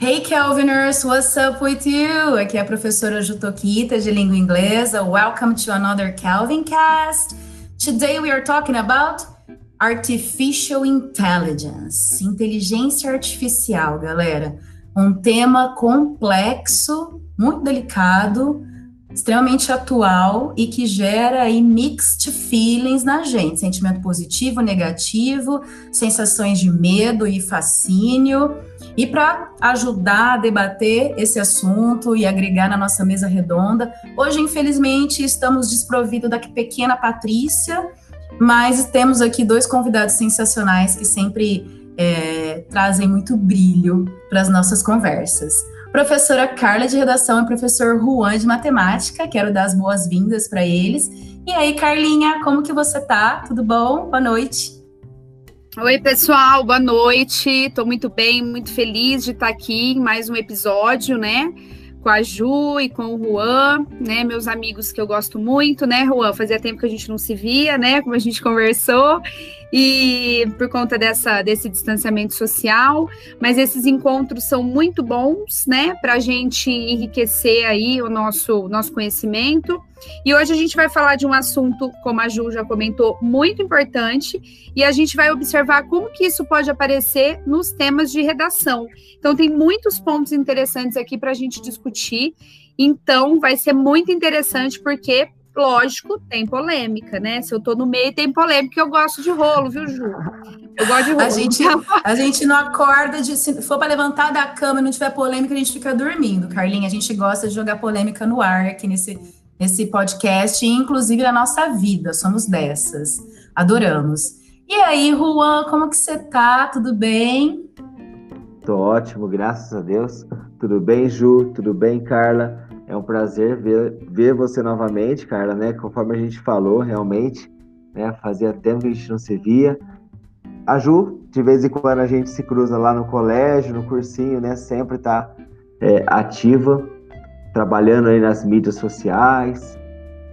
Hey Kelviners, what's up with you? Aqui é a professora Jutokita de língua inglesa. Welcome to another Calvin Cast. Today we are talking about artificial intelligence, inteligência artificial, galera. Um tema complexo, muito delicado, extremamente atual e que gera aí mixed feelings na gente, sentimento positivo, negativo, sensações de medo e fascínio. E para ajudar a debater esse assunto e agregar na nossa mesa redonda, hoje infelizmente estamos desprovidos da pequena Patrícia, mas temos aqui dois convidados sensacionais que sempre é, trazem muito brilho para as nossas conversas professora Carla de redação e professor Juan de matemática. Quero dar as boas-vindas para eles. E aí, Carlinha, como que você tá? Tudo bom? Boa noite. Oi, pessoal, boa noite. Estou muito bem, muito feliz de estar aqui em mais um episódio, né? Com a Ju e com o Juan, né? Meus amigos que eu gosto muito, né, Juan? Fazia tempo que a gente não se via, né? Como a gente conversou e por conta dessa, desse distanciamento social, mas esses encontros são muito bons, né, para a gente enriquecer aí o nosso, nosso conhecimento. E hoje a gente vai falar de um assunto, como a Ju já comentou, muito importante, e a gente vai observar como que isso pode aparecer nos temas de redação. Então, tem muitos pontos interessantes aqui para a gente discutir. Então, vai ser muito interessante, porque Lógico, tem polêmica, né? Se eu tô no meio, tem polêmica, eu gosto de rolo, viu, Ju? Eu gosto de rolo. A gente, a gente não acorda de. Se for para levantar da cama e não tiver polêmica, a gente fica dormindo, Carlinha. A gente gosta de jogar polêmica no ar aqui nesse, nesse podcast, inclusive na nossa vida. Somos dessas. Adoramos. E aí, Juan, como que você tá? Tudo bem? Tô ótimo, graças a Deus. Tudo bem, Ju? Tudo bem, Carla? É um prazer ver, ver você novamente, Carla, né? Conforme a gente falou, realmente, né? Fazia tempo que a gente não se via. A Ju, de vez em quando a gente se cruza lá no colégio, no cursinho, né? Sempre tá é, ativa, trabalhando aí nas mídias sociais,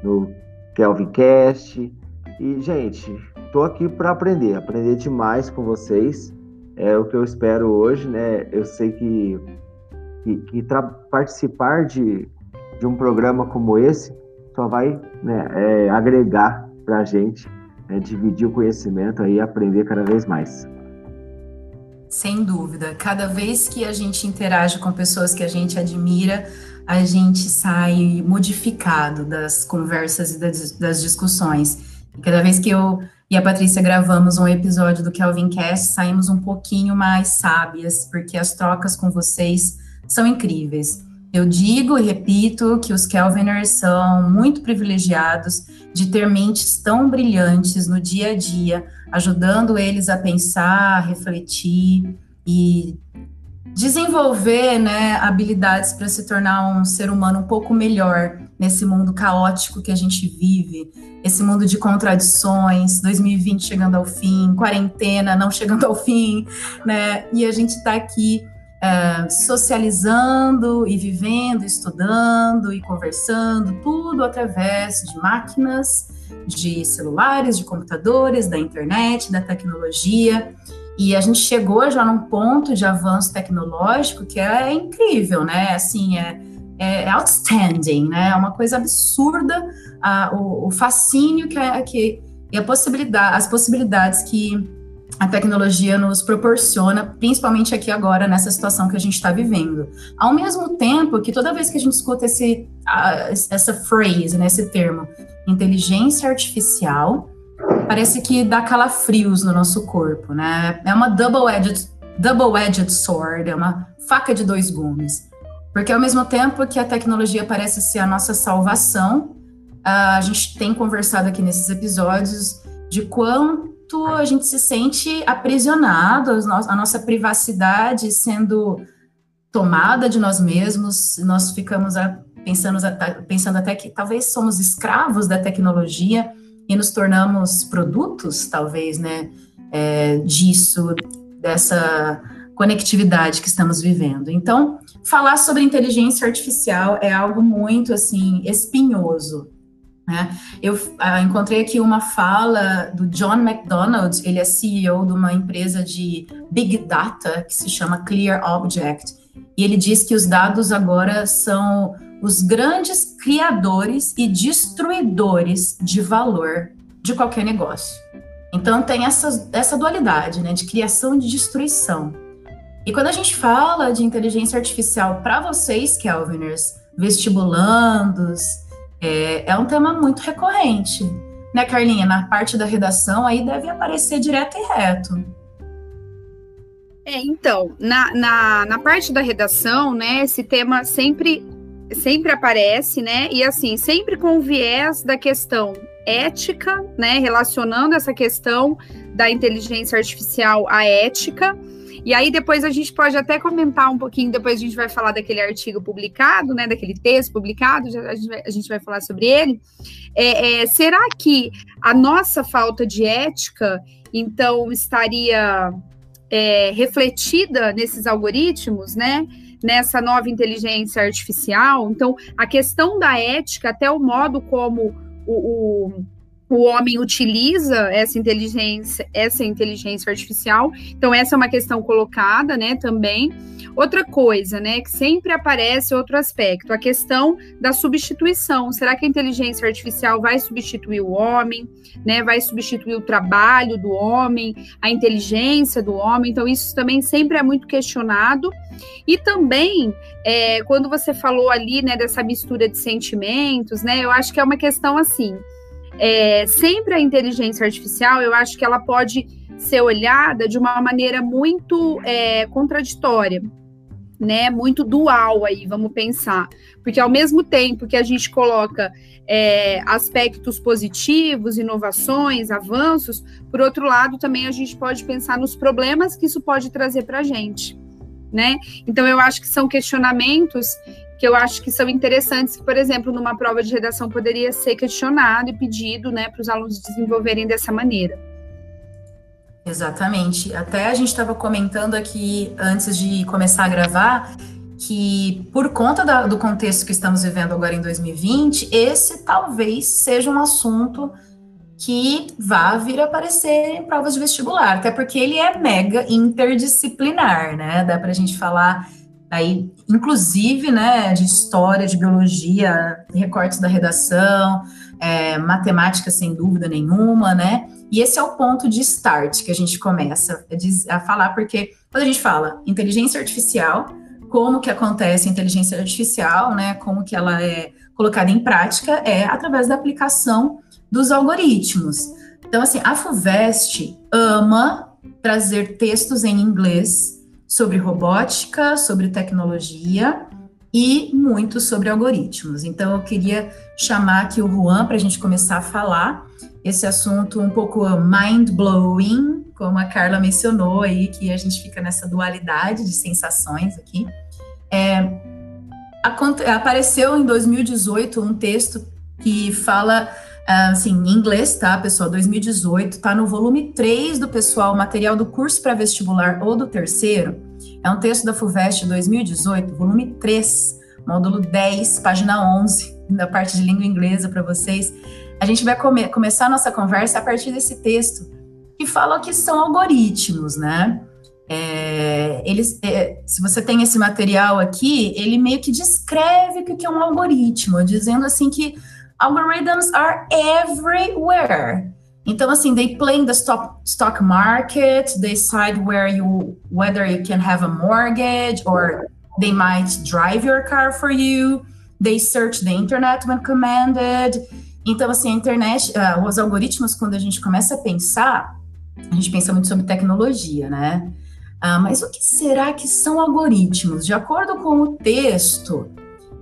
no Kelvin Cast. E, gente, tô aqui para aprender, aprender demais com vocês. É o que eu espero hoje, né? Eu sei que, que, que participar de, de um programa como esse só vai né, é, agregar para a gente né, dividir o conhecimento e aprender cada vez mais. Sem dúvida. Cada vez que a gente interage com pessoas que a gente admira, a gente sai modificado das conversas e das, das discussões. Cada vez que eu e a Patrícia gravamos um episódio do Kelvin Cast, saímos um pouquinho mais sábias, porque as trocas com vocês são incríveis. Eu digo e repito que os Kelviners são muito privilegiados de ter mentes tão brilhantes no dia a dia, ajudando eles a pensar, a refletir e desenvolver né, habilidades para se tornar um ser humano um pouco melhor nesse mundo caótico que a gente vive, esse mundo de contradições, 2020 chegando ao fim, quarentena não chegando ao fim, né? E a gente está aqui é, socializando e vivendo, estudando e conversando, tudo através de máquinas, de celulares, de computadores, da internet, da tecnologia. E a gente chegou já num ponto de avanço tecnológico que é incrível, né? Assim, é, é outstanding, né? É uma coisa absurda o, o, fascínio que, é, que e a possibilidade, as possibilidades que a tecnologia nos proporciona, principalmente aqui agora, nessa situação que a gente está vivendo. Ao mesmo tempo que toda vez que a gente escuta esse, essa phrase, né, esse termo, inteligência artificial, parece que dá calafrios no nosso corpo, né? É uma double-edged double-edged sword, é uma faca de dois gumes. Porque ao mesmo tempo que a tecnologia parece ser a nossa salvação, a gente tem conversado aqui nesses episódios de quanto a gente se sente aprisionado, a nossa privacidade sendo tomada de nós mesmos, nós ficamos pensando, pensando até que talvez somos escravos da tecnologia e nos tornamos produtos, talvez, né, é, disso, dessa conectividade que estamos vivendo. Então, falar sobre inteligência artificial é algo muito, assim, espinhoso, né? Eu uh, encontrei aqui uma fala do John McDonald, ele é CEO de uma empresa de Big Data que se chama Clear Object, e ele diz que os dados agora são os grandes criadores e destruidores de valor de qualquer negócio. Então tem essa, essa dualidade, né, de criação e de destruição. E quando a gente fala de inteligência artificial para vocês, Kelviners, vestibulandos, é, é um tema muito recorrente. Né, Carlinha? Na parte da redação aí deve aparecer direto e reto. É, então, na, na, na parte da redação, né, esse tema sempre sempre aparece, né? E assim, sempre com o viés da questão ética, né? Relacionando essa questão da inteligência artificial à ética. E aí depois a gente pode até comentar um pouquinho, depois a gente vai falar daquele artigo publicado, né? Daquele texto publicado, a gente vai, a gente vai falar sobre ele. É, é, será que a nossa falta de ética, então, estaria é, refletida nesses algoritmos, né? Nessa nova inteligência artificial. Então, a questão da ética, até o modo como o, o o homem utiliza essa inteligência, essa inteligência artificial. Então essa é uma questão colocada, né, também. Outra coisa, né, que sempre aparece outro aspecto, a questão da substituição. Será que a inteligência artificial vai substituir o homem, né? Vai substituir o trabalho do homem, a inteligência do homem? Então isso também sempre é muito questionado. E também, é, quando você falou ali, né, dessa mistura de sentimentos, né? Eu acho que é uma questão assim é, sempre a inteligência artificial, eu acho que ela pode ser olhada de uma maneira muito é, contraditória, né? Muito dual aí, vamos pensar. Porque ao mesmo tempo que a gente coloca é, aspectos positivos, inovações, avanços, por outro lado, também a gente pode pensar nos problemas que isso pode trazer para a gente. Né? Então, eu acho que são questionamentos que eu acho que são interessantes, que, por exemplo, numa prova de redação poderia ser questionado e pedido né, para os alunos desenvolverem dessa maneira. Exatamente. Até a gente estava comentando aqui antes de começar a gravar que, por conta da, do contexto que estamos vivendo agora em 2020, esse talvez seja um assunto que vá vir a aparecer em provas de vestibular, até porque ele é mega interdisciplinar, né? Dá para a gente falar aí, inclusive, né, de história, de biologia, recortes da redação, é, matemática sem dúvida nenhuma, né? E esse é o ponto de start que a gente começa a, falar, porque quando a gente fala inteligência artificial, como que acontece a inteligência artificial, né? Como que ela é colocada em prática é através da aplicação dos algoritmos. Então, assim, a FUVEST ama trazer textos em inglês sobre robótica, sobre tecnologia e muito sobre algoritmos. Então, eu queria chamar aqui o Juan para a gente começar a falar esse assunto um pouco mind-blowing, como a Carla mencionou aí, que a gente fica nessa dualidade de sensações aqui. É, apareceu em 2018 um texto que fala ah, assim, em inglês, tá, pessoal? 2018, tá no volume 3 do pessoal, material do curso para vestibular ou do terceiro. É um texto da FUVEST 2018, volume 3, módulo 10, página 11, da parte de língua inglesa para vocês. A gente vai come começar a nossa conversa a partir desse texto, que fala que são algoritmos, né? É, eles, é, se você tem esse material aqui, ele meio que descreve o que é um algoritmo, dizendo assim que algorithms are everywhere. Então, assim, they play in the stock, stock market, they decide where you, whether you can have a mortgage or they might drive your car for you. They search the internet when commanded. Então, assim, a internet, uh, os algoritmos, quando a gente começa a pensar, a gente pensa muito sobre tecnologia, né? Uh, mas o que será que são algoritmos? De acordo com o texto,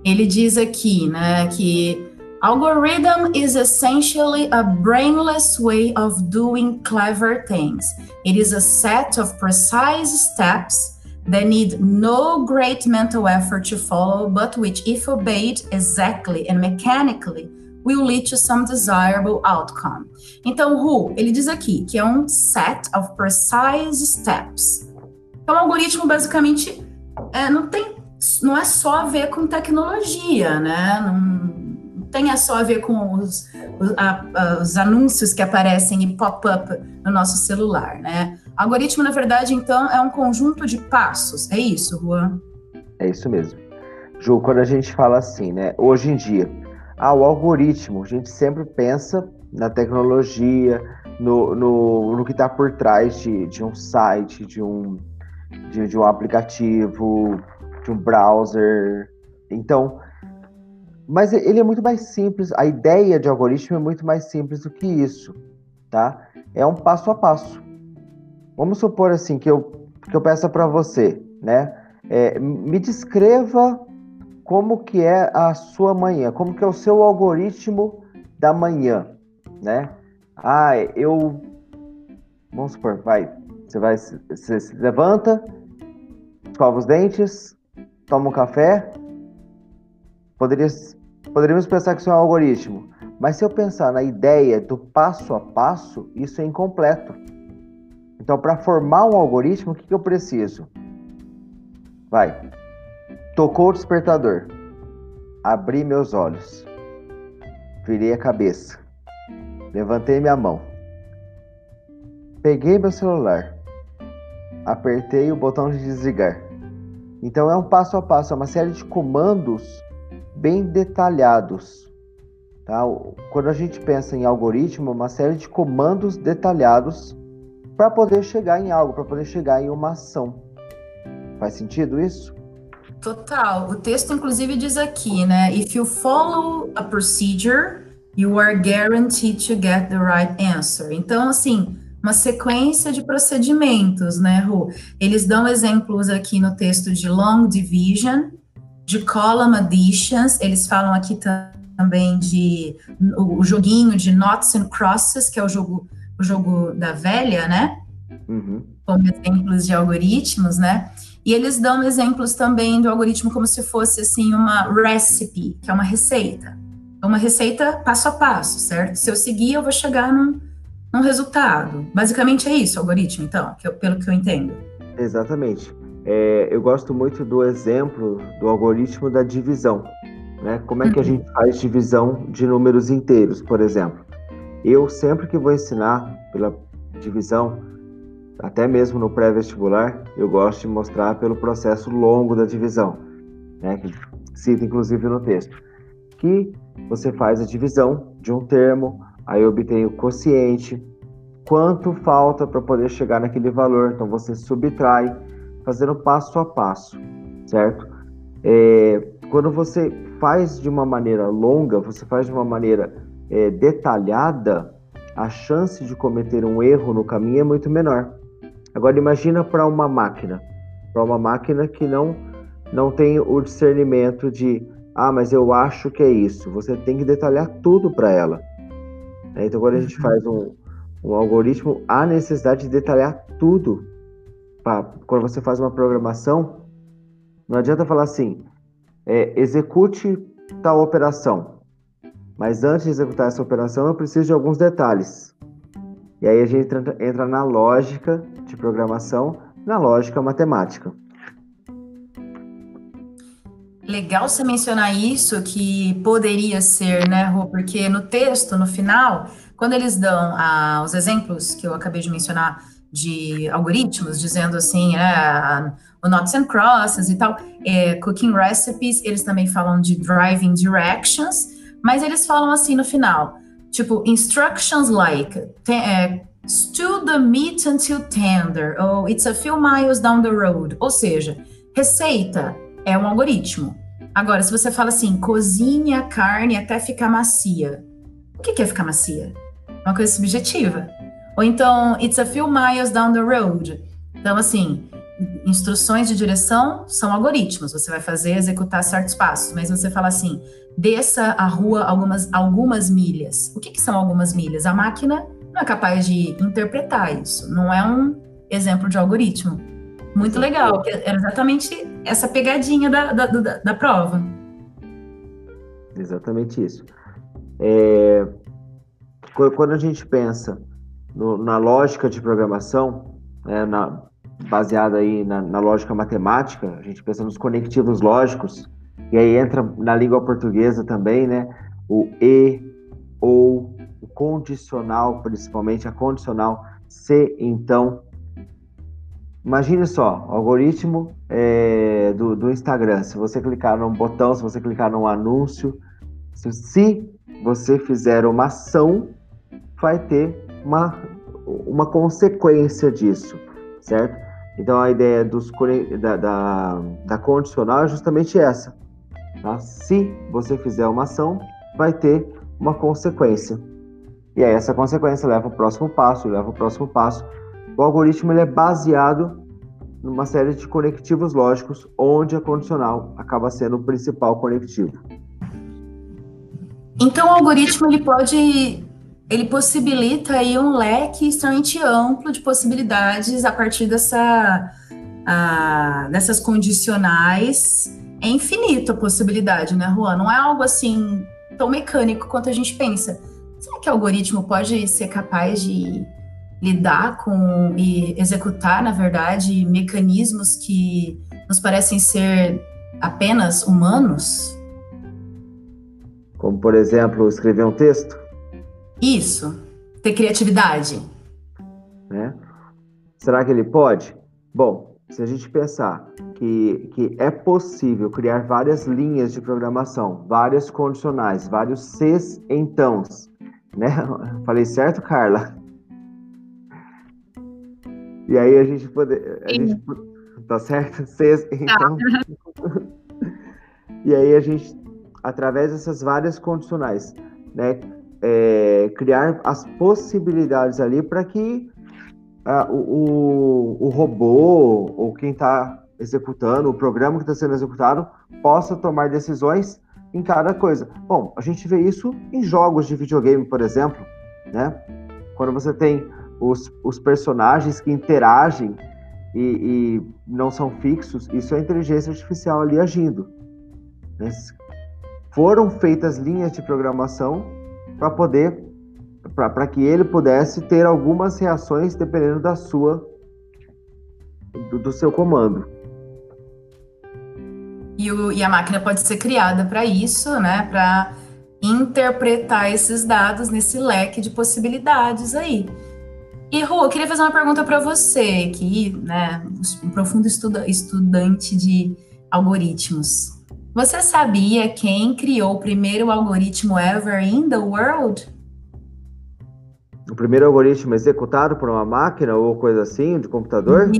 ele diz aqui, né, que Algorithm is essentially a brainless way of doing clever things. It is a set of precise steps that need no great mental effort to follow, but which, if obeyed exactly and mechanically, will lead to some desirable outcome. Então, Hu, ele diz aqui que é um set of precise steps. Então, o algoritmo basicamente é, não tem, não é só a ver com tecnologia, né? Não, tenha só a ver com os, a, os anúncios que aparecem e pop-up no nosso celular, né? Algoritmo, na verdade, então, é um conjunto de passos, é isso, Juan? É isso mesmo. Ju, quando a gente fala assim, né? Hoje em dia, ah, o algoritmo, a gente sempre pensa na tecnologia, no, no, no que está por trás de, de um site, de um, de, de um aplicativo, de um browser. Então, mas ele é muito mais simples. A ideia de algoritmo é muito mais simples do que isso, tá? É um passo a passo. Vamos supor assim que eu que eu peço para você, né? É, me descreva como que é a sua manhã, como que é o seu algoritmo da manhã, né? Ah, eu vamos supor, vai, você vai, você se levanta, escova os dentes, toma um café. Poderia, poderíamos pensar que isso é um algoritmo, mas se eu pensar na ideia do passo a passo, isso é incompleto. Então, para formar um algoritmo, o que, que eu preciso? Vai. Tocou o despertador. Abri meus olhos. Virei a cabeça. Levantei minha mão. Peguei meu celular. Apertei o botão de desligar. Então é um passo a passo, é uma série de comandos bem detalhados. Tá? Quando a gente pensa em algoritmo, é uma série de comandos detalhados para poder chegar em algo, para poder chegar em uma ação. Faz sentido isso? Total. O texto, inclusive, diz aqui, né? If you follow a procedure, you are guaranteed to get the right answer. Então, assim, uma sequência de procedimentos, né, Ru? Eles dão exemplos aqui no texto de long division, de column additions, eles falam aqui também de o, o joguinho de knots and crosses, que é o jogo, o jogo da velha, né? Uhum. Como exemplos de algoritmos, né? E eles dão exemplos também do algoritmo como se fosse assim uma recipe, que é uma receita. É uma receita passo a passo, certo? Se eu seguir, eu vou chegar num, num resultado. Basicamente é isso o algoritmo, então, que eu, pelo que eu entendo. Exatamente. É, eu gosto muito do exemplo do algoritmo da divisão. Né? Como é que a uhum. gente faz divisão de números inteiros, por exemplo? Eu sempre que vou ensinar pela divisão, até mesmo no pré-vestibular, eu gosto de mostrar pelo processo longo da divisão, né? que cita inclusive no texto, que você faz a divisão de um termo, aí obtém o quociente, quanto falta para poder chegar naquele valor. Então você subtrai, fazendo passo a passo, certo? É, quando você faz de uma maneira longa, você faz de uma maneira é, detalhada, a chance de cometer um erro no caminho é muito menor. Agora imagina para uma máquina, para uma máquina que não não tem o discernimento de ah, mas eu acho que é isso. Você tem que detalhar tudo para ela. Né? Então, quando a gente uhum. faz um, um algoritmo, há necessidade de detalhar tudo. Quando você faz uma programação, não adianta falar assim, é, execute tal operação. Mas antes de executar essa operação, eu preciso de alguns detalhes. E aí a gente entra, entra na lógica de programação, na lógica matemática. Legal você mencionar isso, que poderia ser, né, Rô? Porque no texto, no final, quando eles dão ah, os exemplos que eu acabei de mencionar de algoritmos, dizendo assim, é, o Knots and Crosses e tal, é, Cooking Recipes, eles também falam de Driving Directions, mas eles falam assim no final, tipo, instructions like, é, stew the meat until tender, ou it's a few miles down the road, ou seja, receita, é um algoritmo. Agora, se você fala assim, cozinhe a carne até ficar macia, o que é ficar macia? Uma coisa subjetiva. Ou então, it's a few miles down the road. Então, assim, instruções de direção são algoritmos. Você vai fazer, executar certos passos. Mas você fala assim, desça a rua algumas, algumas milhas. O que, que são algumas milhas? A máquina não é capaz de interpretar isso. Não é um exemplo de algoritmo. Muito legal. Era exatamente essa pegadinha da, da, da, da prova. Exatamente isso. É, quando a gente pensa no, na lógica de programação, né, na, baseada aí na, na, lógica matemática, a gente pensa nos conectivos lógicos, e aí entra na língua portuguesa também, né, o e, ou, o condicional, principalmente a condicional, se, então, imagine só, o algoritmo é, do, do Instagram. Se você clicar num botão, se você clicar num anúncio, se, se você fizer uma ação, vai ter uma, uma consequência disso, certo? Então a ideia dos, da, da, da condicional é justamente essa. Tá? Se você fizer uma ação, vai ter uma consequência. E aí essa consequência leva ao próximo passo, leva ao próximo passo. O algoritmo ele é baseado numa série de conectivos lógicos, onde a condicional acaba sendo o principal conectivo. Então o algoritmo ele pode ele possibilita aí um leque extremamente amplo de possibilidades a partir dessa, a, dessas condicionais. É infinito a possibilidade, né, Juan? Não é algo assim tão mecânico quanto a gente pensa. Será que o algoritmo pode ser capaz de lidar com e executar, na verdade, mecanismos que nos parecem ser apenas humanos? Como, por exemplo, escrever um texto? Isso, ter criatividade. Né? Será que ele pode? Bom, se a gente pensar que, que é possível criar várias linhas de programação, várias condicionais, vários Cs entãos, né? Falei certo, Carla? E aí a gente poder. A gente, tá certo? Cs então. e aí a gente, através dessas várias condicionais, né? é, criar as possibilidades ali para que uh, o, o, robô ou quem está executando, o programa que está sendo executado, possa tomar decisões em cada coisa. Bom, a gente vê isso em jogos de videogame, por exemplo, né? Quando você tem os, os personagens que interagem e, e, não são fixos, isso é inteligência artificial ali agindo. Né? Foram feitas linhas de programação para poder para que ele pudesse ter algumas reações dependendo da sua do, do seu comando. E, o, e a máquina pode ser criada para isso, né? Para interpretar esses dados nesse leque de possibilidades aí. E Ru, eu queria fazer uma pergunta para você, que, né, um profundo estuda, estudante de algoritmos. Você sabia quem criou o primeiro algoritmo ever in the world? O primeiro algoritmo executado por uma máquina ou coisa assim, de computador?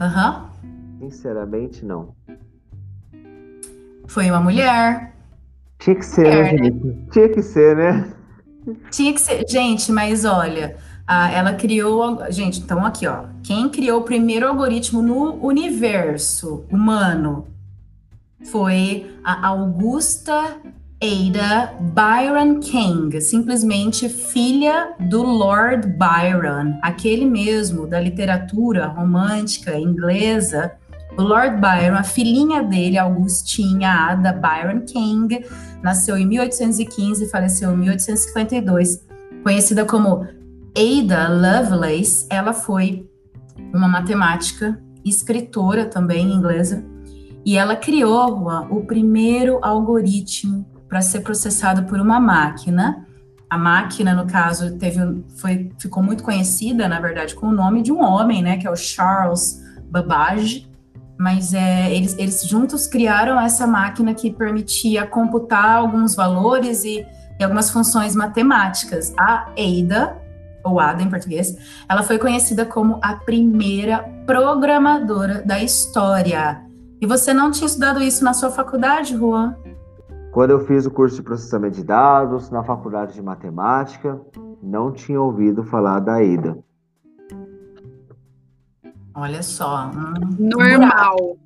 Aham. Uhum. Sinceramente, não. Foi uma mulher. Tinha que ser, né, né? Tinha que ser, né? Tinha que ser. Gente, mas olha, ela criou. Gente, então aqui, ó. Quem criou o primeiro algoritmo no universo humano foi a Augusta Ada Byron King, simplesmente filha do Lord Byron, aquele mesmo da literatura romântica inglesa. O Lord Byron, a filhinha dele, Augustinha Ada Byron King, nasceu em 1815 e faleceu em 1852. Conhecida como Ada Lovelace, ela foi uma matemática, escritora também inglesa, e ela criou o primeiro algoritmo para ser processado por uma máquina. A máquina, no caso, teve, foi, ficou muito conhecida, na verdade, com o nome de um homem, né, que é o Charles Babbage. Mas é, eles, eles juntos criaram essa máquina que permitia computar alguns valores e, e algumas funções matemáticas. A Ada, ou Ada em português, ela foi conhecida como a primeira programadora da história. E você não tinha estudado isso na sua faculdade, Juan? Quando eu fiz o curso de processamento de dados, na faculdade de matemática, não tinha ouvido falar da AIDA. Olha só. Hum, normal.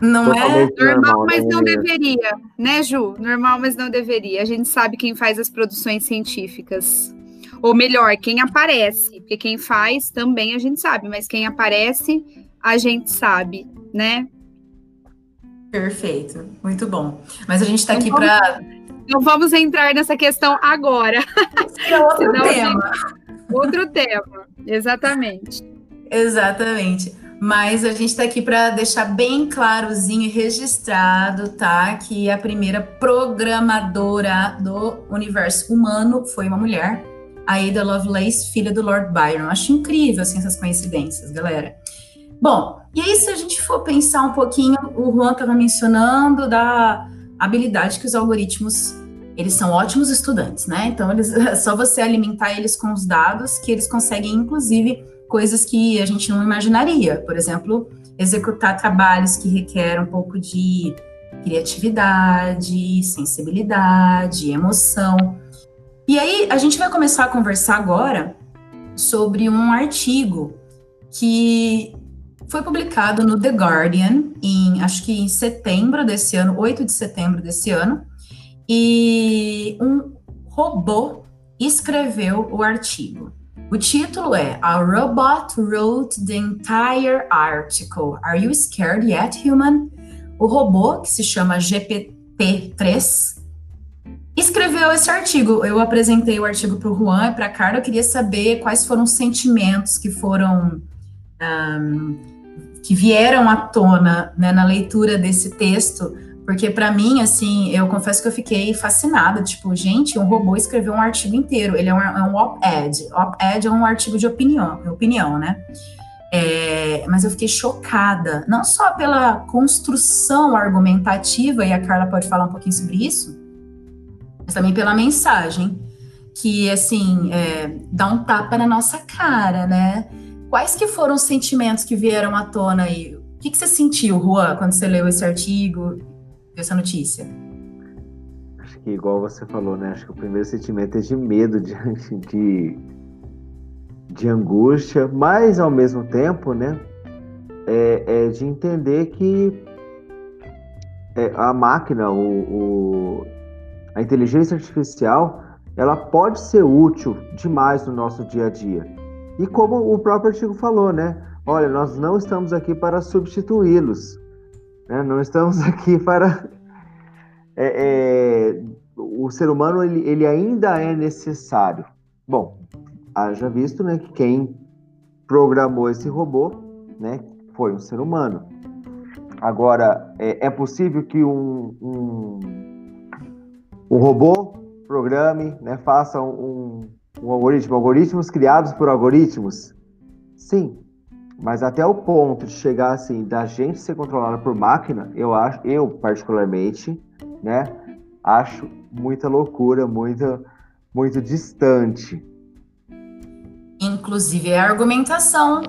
Não é normal, mas não deveria, né, Ju? Normal, mas não deveria. A gente sabe quem faz as produções científicas. Ou melhor, quem aparece. Porque quem faz também a gente sabe, mas quem aparece, a gente sabe, né? Perfeito, muito bom. Mas a gente está aqui para. Não vamos entrar nessa questão agora. É outro Senão, tema. Outro tema, exatamente. Exatamente. Mas a gente está aqui para deixar bem clarozinho e registrado, tá? Que a primeira programadora do universo humano foi uma mulher, a Ada Lovelace, filha do Lord Byron. Acho incrível assim, essas coincidências, galera. Bom, e aí se a gente for pensar um pouquinho, o Juan estava mencionando da habilidade que os algoritmos eles são ótimos estudantes, né? Então, eles, é só você alimentar eles com os dados que eles conseguem, inclusive, coisas que a gente não imaginaria. Por exemplo, executar trabalhos que requerem um pouco de criatividade, sensibilidade, emoção. E aí, a gente vai começar a conversar agora sobre um artigo que foi publicado no The Guardian em, acho que em setembro desse ano, 8 de setembro desse ano, e um robô escreveu o artigo. O título é A Robot Wrote the Entire Article. Are You Scared Yet, Human? O robô, que se chama GPT-3, escreveu esse artigo. Eu apresentei o artigo para o Juan e para a Carla. Eu queria saber quais foram os sentimentos que foram. Um, que vieram à tona né, na leitura desse texto porque para mim, assim, eu confesso que eu fiquei fascinada. Tipo, gente, um robô escreveu um artigo inteiro. Ele é um, é um op-ed. Op-ed é um artigo de opinião, opinião né? É, mas eu fiquei chocada, não só pela construção argumentativa, e a Carla pode falar um pouquinho sobre isso, mas também pela mensagem, que, assim, é, dá um tapa na nossa cara, né? Quais que foram os sentimentos que vieram à tona aí? O que, que você sentiu, Juan, quando você leu esse artigo? essa notícia? Acho que igual você falou, né? Acho que o primeiro sentimento é de medo, de, de, de angústia, mas ao mesmo tempo, né? É, é de entender que é, a máquina, o, o, a inteligência artificial, ela pode ser útil demais no nosso dia a dia. E como o próprio artigo falou, né? Olha, nós não estamos aqui para substituí-los. Né? Não estamos aqui para. É, é, o ser humano ele, ele ainda é necessário. Bom, haja visto né, que quem programou esse robô né, foi um ser humano. Agora, é, é possível que um, um, um, robô programe, né, faça um, um algoritmo, algoritmos criados por algoritmos? Sim, mas até o ponto de chegar assim, da gente ser controlada por máquina, eu acho, eu particularmente, né, acho muita loucura, muito, muito distante. Inclusive, a argumentação,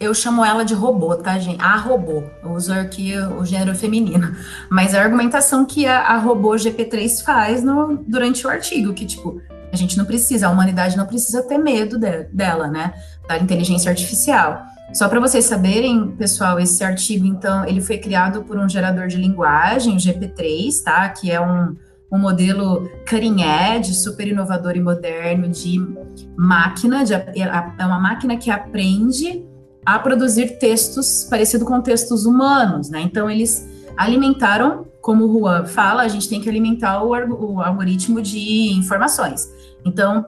eu chamo ela de robô, tá, gente? A robô. Eu uso aqui o gênero feminino. Mas a argumentação que a, a robô GP3 faz no, durante o artigo, que, tipo, a gente não precisa, a humanidade não precisa ter medo de, dela, né? Da inteligência artificial. Só para vocês saberem, pessoal, esse artigo, então, ele foi criado por um gerador de linguagem, o GP3, tá? Que é um, um modelo cutting edge, super inovador e moderno de máquina, de, é, é uma máquina que aprende a produzir textos parecido com textos humanos, né? Então, eles alimentaram, como o Juan fala, a gente tem que alimentar o, o algoritmo de informações. Então,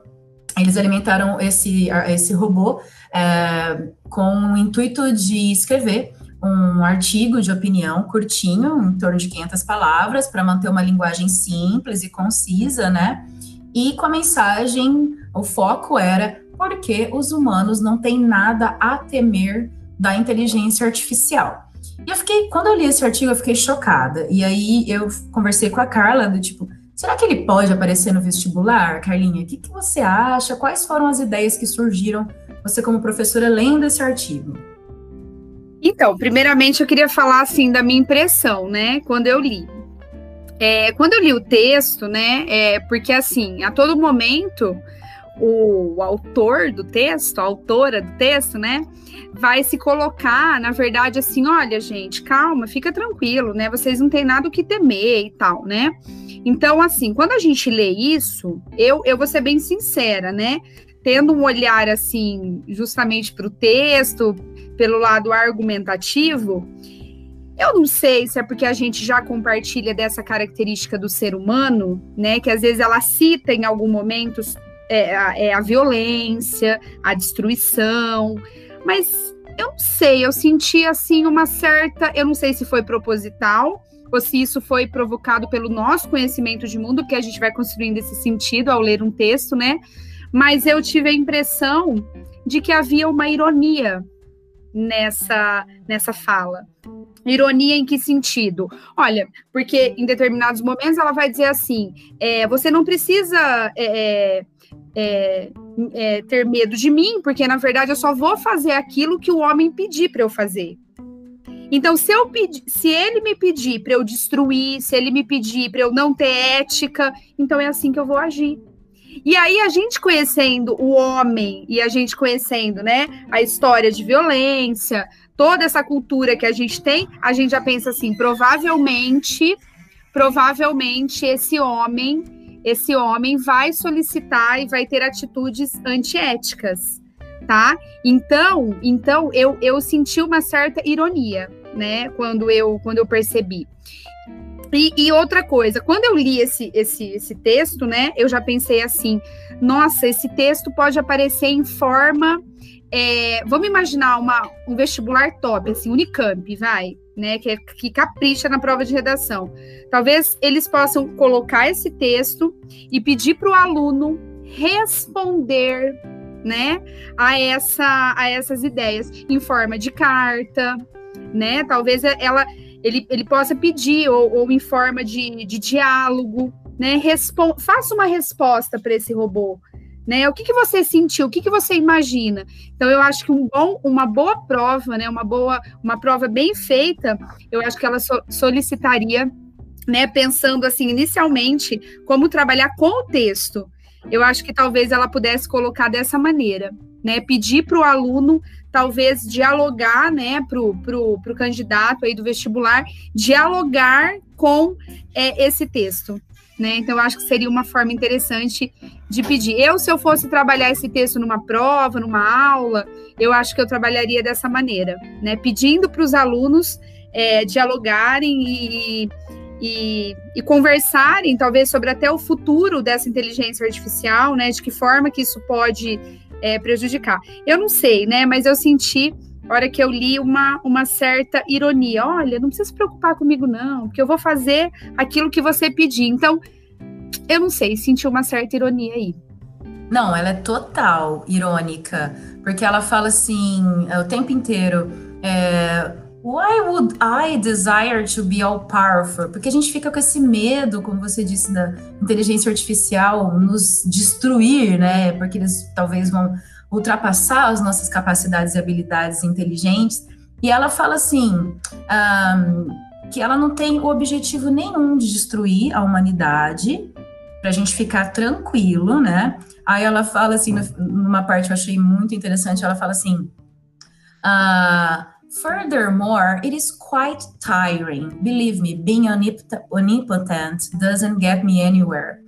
eles alimentaram esse, esse robô é, com o intuito de escrever um artigo de opinião curtinho, em torno de 500 palavras, para manter uma linguagem simples e concisa, né? E com a mensagem, o foco era porque os humanos não têm nada a temer da inteligência artificial. E eu fiquei, quando eu li esse artigo, eu fiquei chocada. E aí eu conversei com a Carla, do tipo, será que ele pode aparecer no vestibular, Carlinha? O que, que você acha? Quais foram as ideias que surgiram você como professora lendo esse artigo? Então, primeiramente eu queria falar assim da minha impressão, né, quando eu li. É, quando eu li o texto, né, é porque assim, a todo momento o, o autor do texto, a autora do texto, né, vai se colocar, na verdade, assim, olha, gente, calma, fica tranquilo, né? Vocês não têm nada o que temer e tal, né? Então, assim, quando a gente lê isso, eu, eu vou ser bem sincera, né? tendo um olhar assim, justamente para o texto, pelo lado argumentativo, eu não sei se é porque a gente já compartilha dessa característica do ser humano, né? Que às vezes ela cita em algum momento é, a, é, a violência, a destruição, mas eu não sei, eu senti assim uma certa, eu não sei se foi proposital ou se isso foi provocado pelo nosso conhecimento de mundo, que a gente vai construindo esse sentido ao ler um texto, né? mas eu tive a impressão de que havia uma ironia nessa, nessa fala. Ironia em que sentido? Olha, porque em determinados momentos ela vai dizer assim: é, você não precisa é, é, é ter medo de mim, porque na verdade eu só vou fazer aquilo que o homem pedir para eu fazer. Então, se eu pedir, se ele me pedir para eu destruir, se ele me pedir para eu não ter ética, então é assim que eu vou agir. E aí a gente conhecendo o homem e a gente conhecendo, né, a história de violência, toda essa cultura que a gente tem, a gente já pensa assim, provavelmente, provavelmente esse homem, esse homem vai solicitar e vai ter atitudes antiéticas, tá? Então, então eu, eu senti uma certa ironia né? Quando eu, quando eu percebi. E, e, outra coisa, quando eu li esse, esse, esse texto, né, eu já pensei assim: nossa, esse texto pode aparecer em forma. É, vamos imaginar uma, um vestibular top, assim, Unicamp, vai, né, que, é, que capricha na prova de redação. Talvez eles possam colocar esse texto e pedir para o aluno responder, né, a, essa, a essas ideias em forma de carta, né? Talvez ela, ele, ele possa pedir, ou, ou em forma de, de diálogo, né? Respo faça uma resposta para esse robô. Né? O que, que você sentiu? O que, que você imagina? Então, eu acho que um bom, uma boa prova, né? Uma boa, uma prova bem feita, eu acho que ela so solicitaria, né? Pensando assim, inicialmente, como trabalhar com o texto. Eu acho que talvez ela pudesse colocar dessa maneira, né? Pedir para o aluno talvez dialogar, né, para o pro, pro candidato aí do vestibular, dialogar com é, esse texto. Né? Então, eu acho que seria uma forma interessante de pedir. Eu, se eu fosse trabalhar esse texto numa prova, numa aula, eu acho que eu trabalharia dessa maneira, né? Pedindo para os alunos é, dialogarem e, e, e, conversarem, talvez, sobre até o futuro dessa inteligência artificial, né? De que forma que isso pode é, prejudicar. Eu não sei, né? Mas eu senti, hora que eu li, uma, uma certa ironia. Olha, não precisa se preocupar comigo, não, porque eu vou fazer aquilo que você pedir. Então, eu não sei, senti uma certa ironia aí. Não, ela é total irônica, porque ela fala assim o tempo inteiro. É, Why would I desire to be all powerful? Porque a gente fica com esse medo, como você disse, da inteligência artificial nos destruir, né? Porque eles talvez vão ultrapassar as nossas capacidades e habilidades inteligentes. E ela fala assim um, que ela não tem o objetivo nenhum de destruir a humanidade, para a gente ficar tranquilo, né? Aí ela fala assim, numa parte que eu achei muito interessante, ela fala assim. Uh, Furthermore, it is quite tiring. Believe me, being omnipotent doesn't get me anywhere.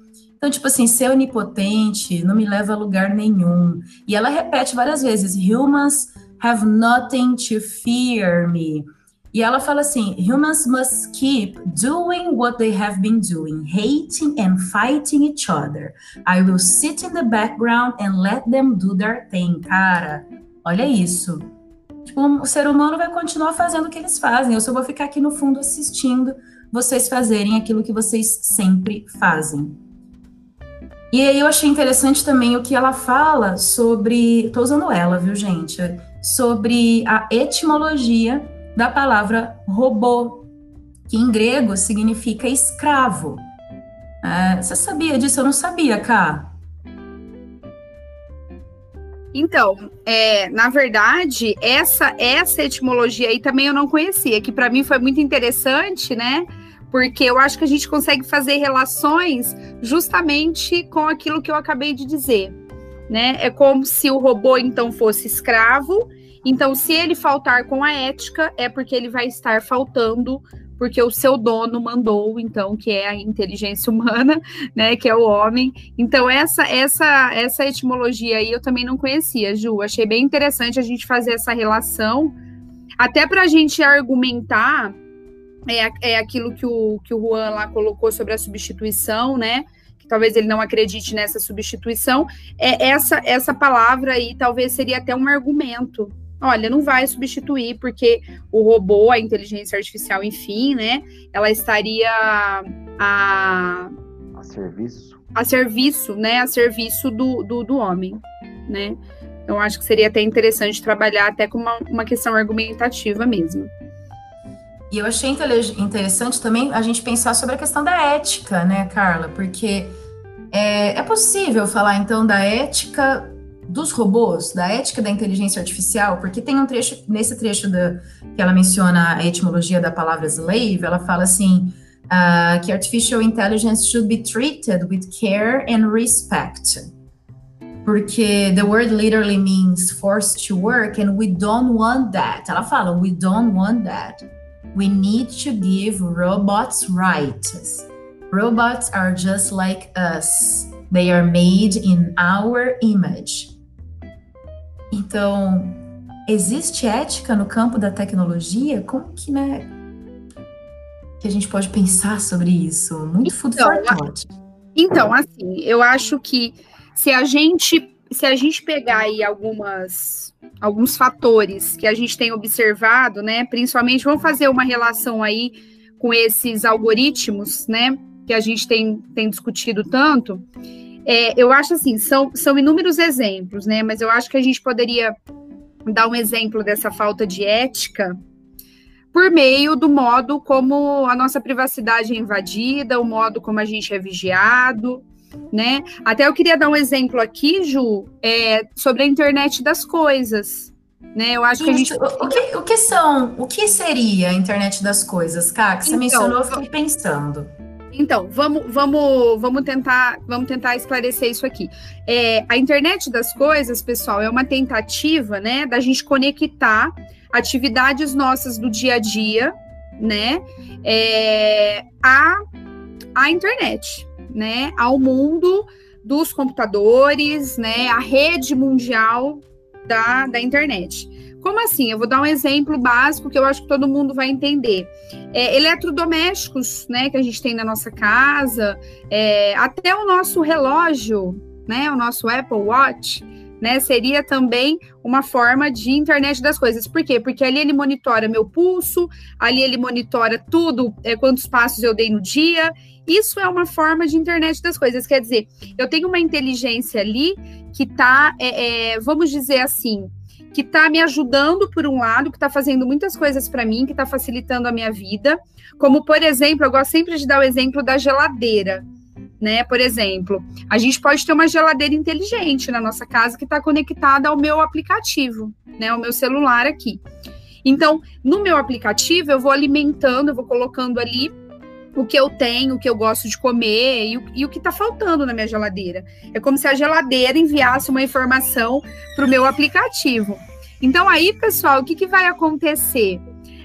Então, tipo assim, ser onipotente não me leva a lugar nenhum. E ela repete várias vezes: humans have nothing to fear me. E ela fala assim: humans must keep doing what they have been doing, hating and fighting each other. I will sit in the background and let them do their thing. Cara, olha isso. Tipo, o ser humano vai continuar fazendo o que eles fazem. Eu só vou ficar aqui no fundo assistindo vocês fazerem aquilo que vocês sempre fazem. E aí eu achei interessante também o que ela fala sobre, tô usando ela, viu, gente? Sobre a etimologia da palavra robô, que em grego significa escravo. É, você sabia disso? Eu não sabia, Cá. Então, é, na verdade, essa essa etimologia aí também eu não conhecia, que para mim foi muito interessante, né? Porque eu acho que a gente consegue fazer relações justamente com aquilo que eu acabei de dizer, né? É como se o robô então fosse escravo. Então, se ele faltar com a ética, é porque ele vai estar faltando porque o seu dono mandou, então, que é a inteligência humana, né, que é o homem. Então, essa essa essa etimologia aí eu também não conhecia, Ju. Achei bem interessante a gente fazer essa relação, até para a gente argumentar é, é aquilo que o, que o Juan lá colocou sobre a substituição, né? Que talvez ele não acredite nessa substituição. É essa essa palavra aí talvez seria até um argumento olha, não vai substituir, porque o robô, a inteligência artificial, enfim, né, ela estaria a, a serviço. A serviço, né, a serviço do, do, do homem, né. Eu acho que seria até interessante trabalhar até com uma, uma questão argumentativa mesmo. E eu achei interessante também a gente pensar sobre a questão da ética, né, Carla? Porque é, é possível falar então da ética dos robôs, da ética da inteligência artificial, porque tem um trecho, nesse trecho da, que ela menciona a etimologia da palavra slave, ela fala assim, uh, que artificial intelligence should be treated with care and respect. Porque the word literally means forced to work and we don't want that. Ela fala, we don't want that. We need to give robots rights. Robots are just like us. They are made in our image. Então, existe ética no campo da tecnologia? Como que, né, que a gente pode pensar sobre isso? Muito food então, for thought. Então, assim, eu acho que se a gente se a gente pegar aí algumas alguns fatores que a gente tem observado, né, principalmente vamos fazer uma relação aí com esses algoritmos, né, que a gente tem, tem discutido tanto, é, eu acho assim, são, são inúmeros exemplos, né? Mas eu acho que a gente poderia dar um exemplo dessa falta de ética por meio do modo como a nossa privacidade é invadida, o modo como a gente é vigiado, né? Até eu queria dar um exemplo aqui, Ju, é, sobre a internet das coisas. Né, eu acho que a gente. O que, o que são? O que seria a internet das coisas, Cá? Que você então, mencionou, eu fiquei pensando. Então, vamos, vamos, vamos, tentar, vamos tentar esclarecer isso aqui. É, a internet das coisas, pessoal, é uma tentativa, né, da gente conectar atividades nossas do dia a dia, né, é, a, a internet, né, ao mundo dos computadores, né, a rede mundial da, da internet. Como assim? Eu vou dar um exemplo básico que eu acho que todo mundo vai entender. É, eletrodomésticos, né, que a gente tem na nossa casa, é, até o nosso relógio, né, o nosso Apple Watch, né, seria também uma forma de internet das coisas. Por quê? Porque ali ele monitora meu pulso, ali ele monitora tudo, é, quantos passos eu dei no dia. Isso é uma forma de internet das coisas. Quer dizer, eu tenho uma inteligência ali que está, é, é, vamos dizer assim, que está me ajudando por um lado, que está fazendo muitas coisas para mim, que está facilitando a minha vida. Como, por exemplo, eu gosto sempre de dar o exemplo da geladeira. Né? Por exemplo, a gente pode ter uma geladeira inteligente na nossa casa que está conectada ao meu aplicativo, né? Ao meu celular aqui. Então, no meu aplicativo, eu vou alimentando, eu vou colocando ali o que eu tenho, o que eu gosto de comer e o, e o que está faltando na minha geladeira. É como se a geladeira enviasse uma informação para o meu aplicativo. Então, aí, pessoal, o que, que vai acontecer?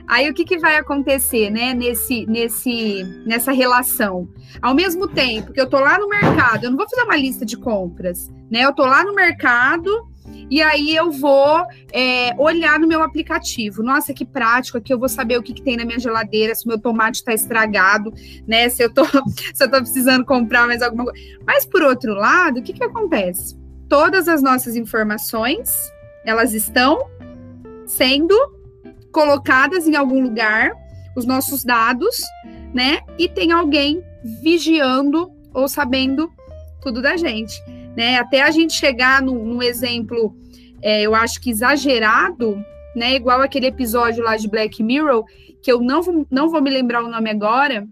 Aí o que, que vai acontecer, né, nesse, nesse, nessa relação? Ao mesmo tempo que eu tô lá no mercado, eu não vou fazer uma lista de compras, né? Eu tô lá no mercado e aí eu vou é, olhar no meu aplicativo. Nossa, que prático, aqui eu vou saber o que, que tem na minha geladeira, se o meu tomate está estragado, né? Se eu tô, se eu tô precisando comprar mais alguma coisa. Mas por outro lado, o que, que acontece? Todas as nossas informações, elas estão sendo colocadas em algum lugar, os nossos dados, né? E tem alguém vigiando ou sabendo tudo da gente né? Até a gente chegar num, exemplo, é, eu acho que exagerado, né? Igual aquele episódio lá de Black Mirror, que eu não, vou, não vou me lembrar o nome agora,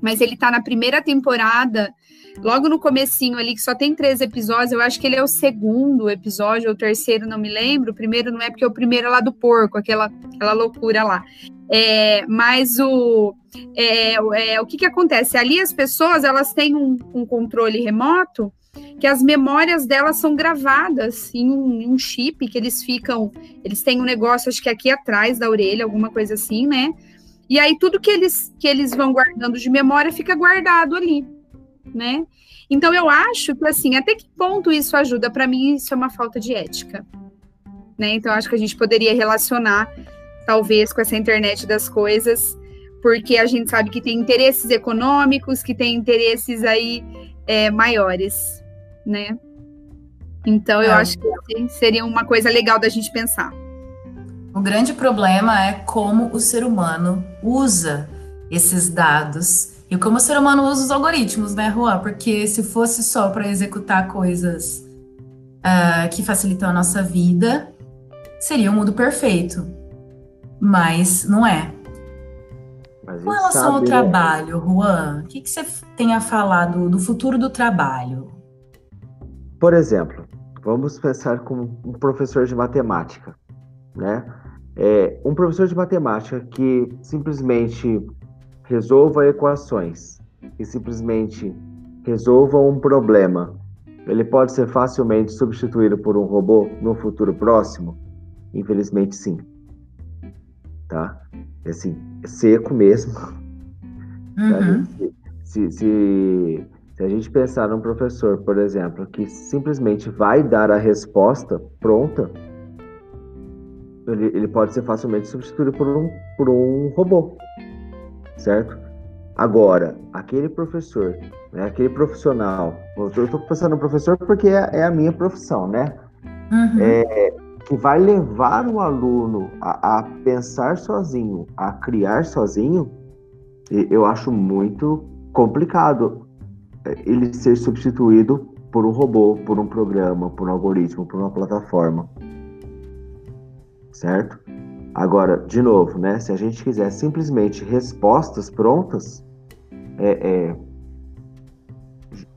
mas ele tá na primeira temporada, logo no comecinho ali, que só tem três episódios, eu acho que ele é o segundo episódio, ou o terceiro, não me lembro, o primeiro não é porque é o primeiro é lá do porco, aquela, aquela loucura lá. É, mas o, é, é, o que que acontece? Ali as pessoas, elas têm um, um controle remoto, que as memórias delas são gravadas em um, em um, chip que eles ficam, eles têm um negócio acho que aqui atrás da orelha, alguma coisa assim, né? E aí tudo que eles que eles vão guardando de memória fica guardado ali, né? Então eu acho que assim, até que ponto isso ajuda? Para mim isso é uma falta de ética, né? Então acho que a gente poderia relacionar talvez com essa internet das coisas, porque a gente sabe que tem interesses econômicos, que tem interesses aí é, maiores né? Então, eu é. acho que seria uma coisa legal da gente pensar. O grande problema é como o ser humano usa esses dados e como o ser humano usa os algoritmos, né, Juan? Porque se fosse só para executar coisas uh, que facilitam a nossa vida, seria o um mundo perfeito. Mas não é. Mas Com relação sabe, ao né? trabalho, Juan, o que, que você tem a falar do, do futuro do trabalho? Por exemplo, vamos pensar com um professor de matemática, né? É, um professor de matemática que simplesmente resolva equações, que simplesmente resolva um problema, ele pode ser facilmente substituído por um robô no futuro próximo? Infelizmente, sim. Tá? É assim, é seco mesmo. Uhum. Se, se, se, se a gente pensar num professor, por exemplo, que simplesmente vai dar a resposta pronta, ele, ele pode ser facilmente substituído por um, por um robô, certo? Agora, aquele professor, né, aquele profissional, eu estou pensando no professor porque é, é, a minha profissão, né? Uhum. É, que vai levar o aluno a, a, pensar sozinho, a criar sozinho, eu acho muito complicado ele ser substituído por um robô, por um programa, por um algoritmo, por uma plataforma. Certo? Agora, de novo, né? Se a gente quiser simplesmente respostas prontas, é, é...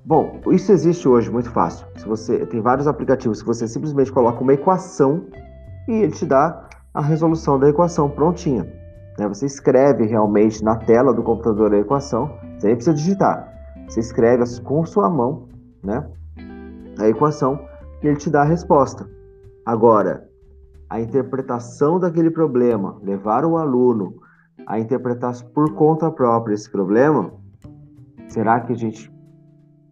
bom, isso existe hoje muito fácil. Se você tem vários aplicativos que você simplesmente coloca uma equação e ele te dá a resolução da equação prontinha. Né? Você escreve realmente na tela do computador a equação, você nem precisa digitar. Você escreve com sua mão, né? A equação e ele te dá a resposta. Agora, a interpretação daquele problema, levar o aluno a interpretar por conta própria esse problema, será que a gente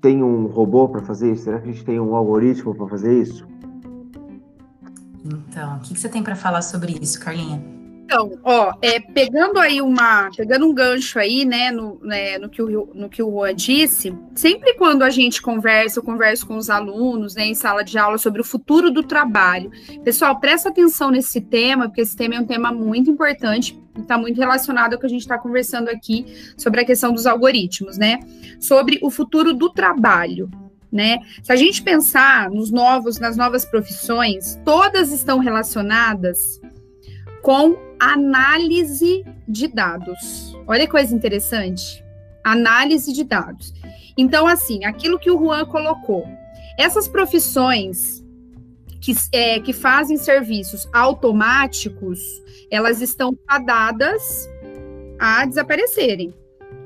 tem um robô para fazer isso? Será que a gente tem um algoritmo para fazer isso? Então, o que, que você tem para falar sobre isso, Carlinha? Então, ó, é, pegando aí uma, pegando um gancho aí, né, no, né, no, que o, no que o Juan disse, sempre quando a gente conversa, eu converso com os alunos, né, em sala de aula sobre o futuro do trabalho. Pessoal, presta atenção nesse tema, porque esse tema é um tema muito importante, está muito relacionado ao que a gente está conversando aqui sobre a questão dos algoritmos, né, sobre o futuro do trabalho. Né? Se a gente pensar nos novos, nas novas profissões, todas estão relacionadas com análise de dados. Olha que coisa interessante. Análise de dados. Então, assim, aquilo que o Juan colocou, essas profissões que, é, que fazem serviços automáticos, elas estão fadadas a desaparecerem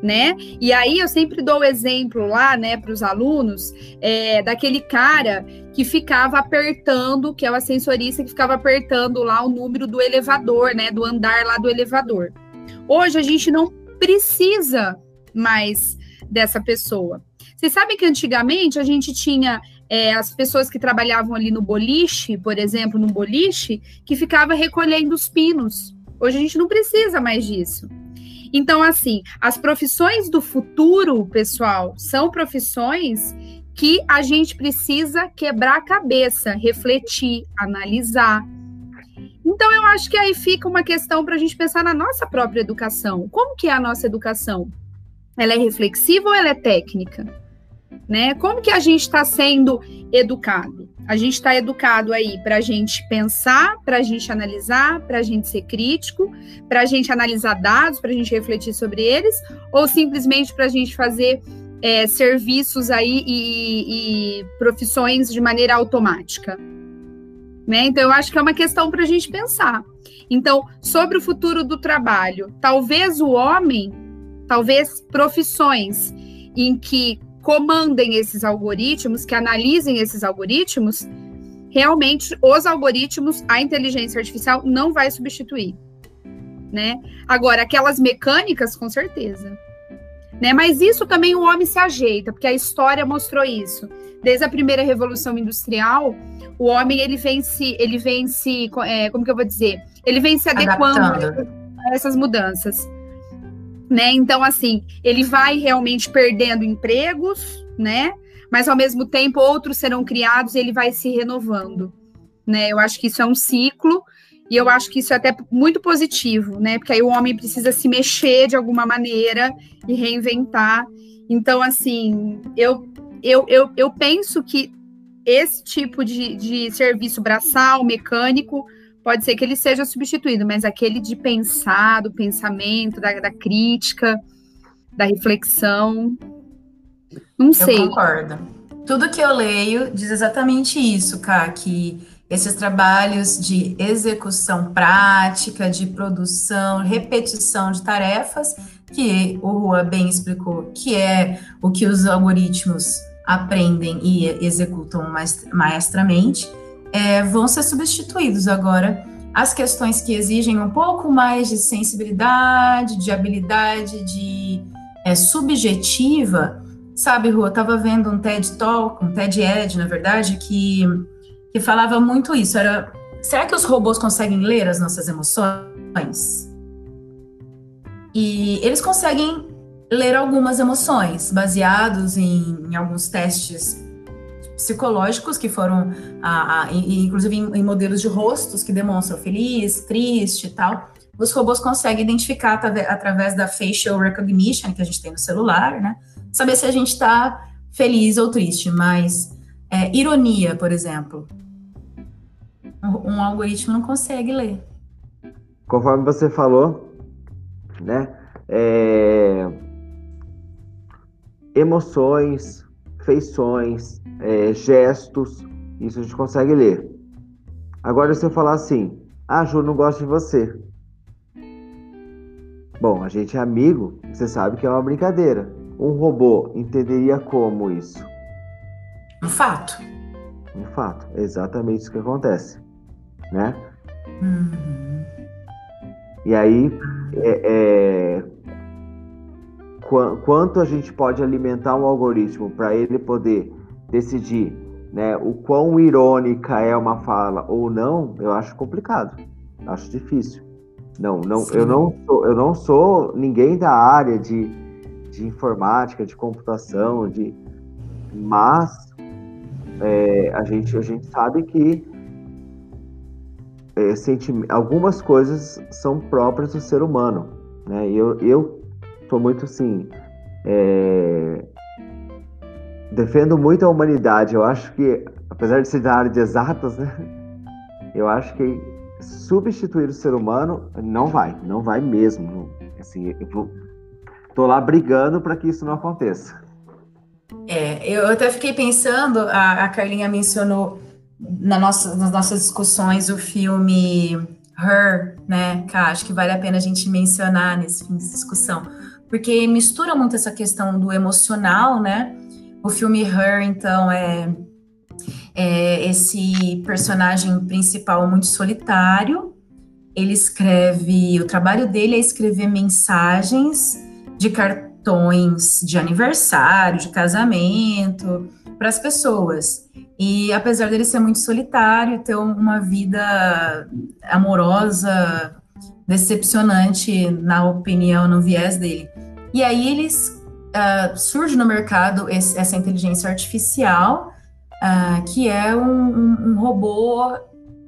né? E aí eu sempre dou o exemplo lá, né, para os alunos, é, daquele cara que ficava apertando, que é o ascensorista que ficava apertando lá o número do elevador, né, do andar lá do elevador. Hoje a gente não precisa mais dessa pessoa. Vocês sabem que antigamente a gente tinha é, as pessoas que trabalhavam ali no boliche, por exemplo, no boliche, que ficava recolhendo os pinos. Hoje a gente não precisa mais disso. Então, assim, as profissões do futuro, pessoal, são profissões que a gente precisa quebrar a cabeça, refletir, analisar. Então, eu acho que aí fica uma questão para a gente pensar na nossa própria educação. Como que é a nossa educação? Ela é reflexiva ou ela é técnica? Né? Como que a gente está sendo educado? A gente está educado aí para a gente pensar, para a gente analisar, para a gente ser crítico, para a gente analisar dados, para a gente refletir sobre eles, ou simplesmente para a gente fazer é, serviços aí e, e, profissões de maneira automática. Né? Então, eu acho que é uma questão para a gente pensar. Então, sobre o futuro do trabalho, talvez o homem, talvez profissões em que comandem esses algoritmos, que analisem esses algoritmos, realmente os algoritmos, a inteligência artificial não vai substituir, né? Agora, aquelas mecânicas, com certeza. Né? Mas isso também o homem se ajeita, porque a história mostrou isso. Desde a primeira revolução industrial, o homem ele vem se, ele vem se, é, como que eu vou dizer, ele vem se adequando Adaptando. a essas mudanças né? Então, assim, ele vai realmente perdendo empregos, né? Mas ao mesmo tempo outros serão criados e ele vai se renovando, né? Eu acho que isso é um ciclo e eu acho que isso é até muito positivo, né? Porque aí o homem precisa se mexer de alguma maneira e reinventar. Então, assim, eu eu, eu, eu penso que esse tipo de, de serviço braçal, mecânico, pode ser que ele seja substituído, mas aquele de pensar, do pensamento, da, da crítica, da reflexão, não sei. Eu concordo. Tudo que eu leio diz exatamente isso, Ká, que esses trabalhos de execução prática, de produção, repetição de tarefas, que o Rua bem explicou, que é o que os algoritmos aprendem e executam maestramente, é, vão ser substituídos agora. As questões que exigem um pouco mais de sensibilidade, de habilidade, de é, subjetiva, sabe, Rua, eu estava vendo um TED Talk, um TED Ed, na verdade, que que falava muito isso. Era, será que os robôs conseguem ler as nossas emoções? E eles conseguem ler algumas emoções, baseados em, em alguns testes psicológicos que foram, a, a, inclusive em, em, modelos de rostos que demonstram feliz, triste e tal. Os robôs conseguem identificar através da facial recognition que a gente tem no celular, né? Saber se a gente está feliz ou triste, mas é, ironia, por exemplo, um algoritmo não consegue ler. Conforme você falou, né? É... Emoções, feições, é, gestos, isso a gente consegue ler. Agora, se eu falar assim, ah, Ju, não gosto de você. Bom, a gente é amigo, você sabe que é uma brincadeira. Um robô entenderia como isso? Um fato. Um fato, é exatamente isso que acontece né? Uhum. E aí, é, é, qu quanto a gente pode alimentar um algoritmo para ele poder decidir né, o quão irônica é uma fala ou não, eu acho complicado, acho difícil. Não, não, eu não sou, eu não sou ninguém da área de, de informática, de computação, de, mas é, a gente a gente sabe que é, algumas coisas são próprias do ser humano, né? Eu, eu sou muito assim, é... defendo muito a humanidade. Eu acho que, apesar de ser da área de exatas, né? Eu acho que substituir o ser humano não vai, não vai mesmo. Assim, eu vou, tô lá brigando para que isso não aconteça. É, eu até fiquei pensando, a, a Carlinha mencionou na nossa, nas nossas discussões o filme Her, né, que acho que vale a pena a gente mencionar nesse fim de discussão, porque mistura muito essa questão do emocional, né? O filme Her, então, é, é esse personagem principal muito solitário. Ele escreve, o trabalho dele é escrever mensagens de cartões de aniversário, de casamento, para as pessoas. E apesar dele ser muito solitário, ter uma vida amorosa, decepcionante, na opinião, no viés dele. E aí eles uh, surge no mercado esse, essa inteligência artificial, uh, que é um, um, um robô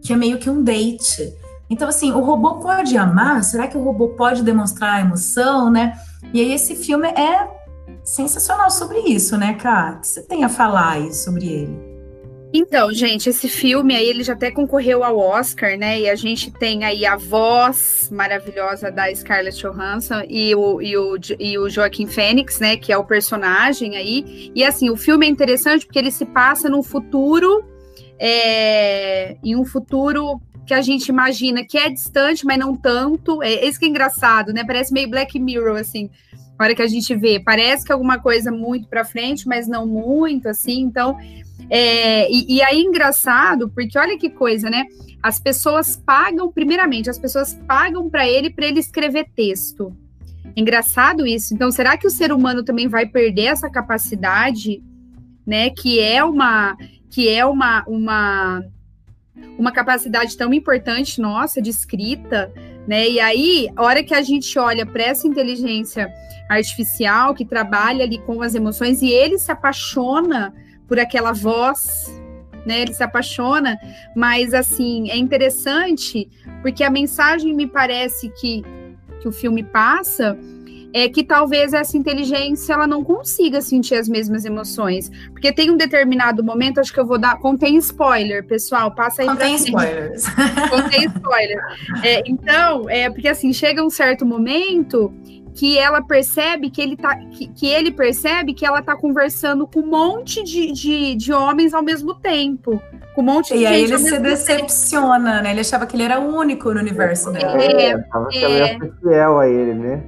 que é meio que um date. Então, assim, o robô pode amar? Será que o robô pode demonstrar emoção, né? E aí esse filme é sensacional sobre isso, né, Ká? O que você tem a falar aí sobre ele? Então, gente, esse filme aí ele já até concorreu ao Oscar, né? E a gente tem aí a voz maravilhosa da Scarlett Johansson e o, e o, e o Joaquim Fênix, né? Que é o personagem aí. E assim, o filme é interessante porque ele se passa num futuro, é, em um futuro que a gente imagina que é distante, mas não tanto. É, é isso que é engraçado, né? Parece meio Black Mirror, assim a hora que a gente vê, parece que é alguma coisa muito para frente, mas não muito, assim, então, é, e, e, aí engraçado, porque olha que coisa, né, as pessoas pagam, primeiramente, as pessoas pagam para ele, para ele escrever texto, engraçado isso, então, será que o ser humano também vai perder essa capacidade, né, que é uma, que é uma, uma, uma capacidade tão importante nossa de escrita, né? E aí, a hora que a gente olha para essa inteligência artificial que trabalha ali com as emoções e ele se apaixona por aquela voz, né? Ele se apaixona, mas assim, é interessante porque a mensagem me parece que que o filme passa é que talvez essa inteligência ela não consiga sentir as mesmas emoções. Porque tem um determinado momento, acho que eu vou dar. Contém spoiler, pessoal, passa aí Contém spoilers. Contém spoiler. É, então, é porque assim, chega um certo momento que ela percebe que ele tá. Que, que ele percebe que ela tá conversando com um monte de, de, de homens ao mesmo tempo. Com um monte de e gente. aí ele se decepciona, tempo. né? Ele achava que ele era o único no universo dela. É, achava que ela ia ser fiel a ele, né?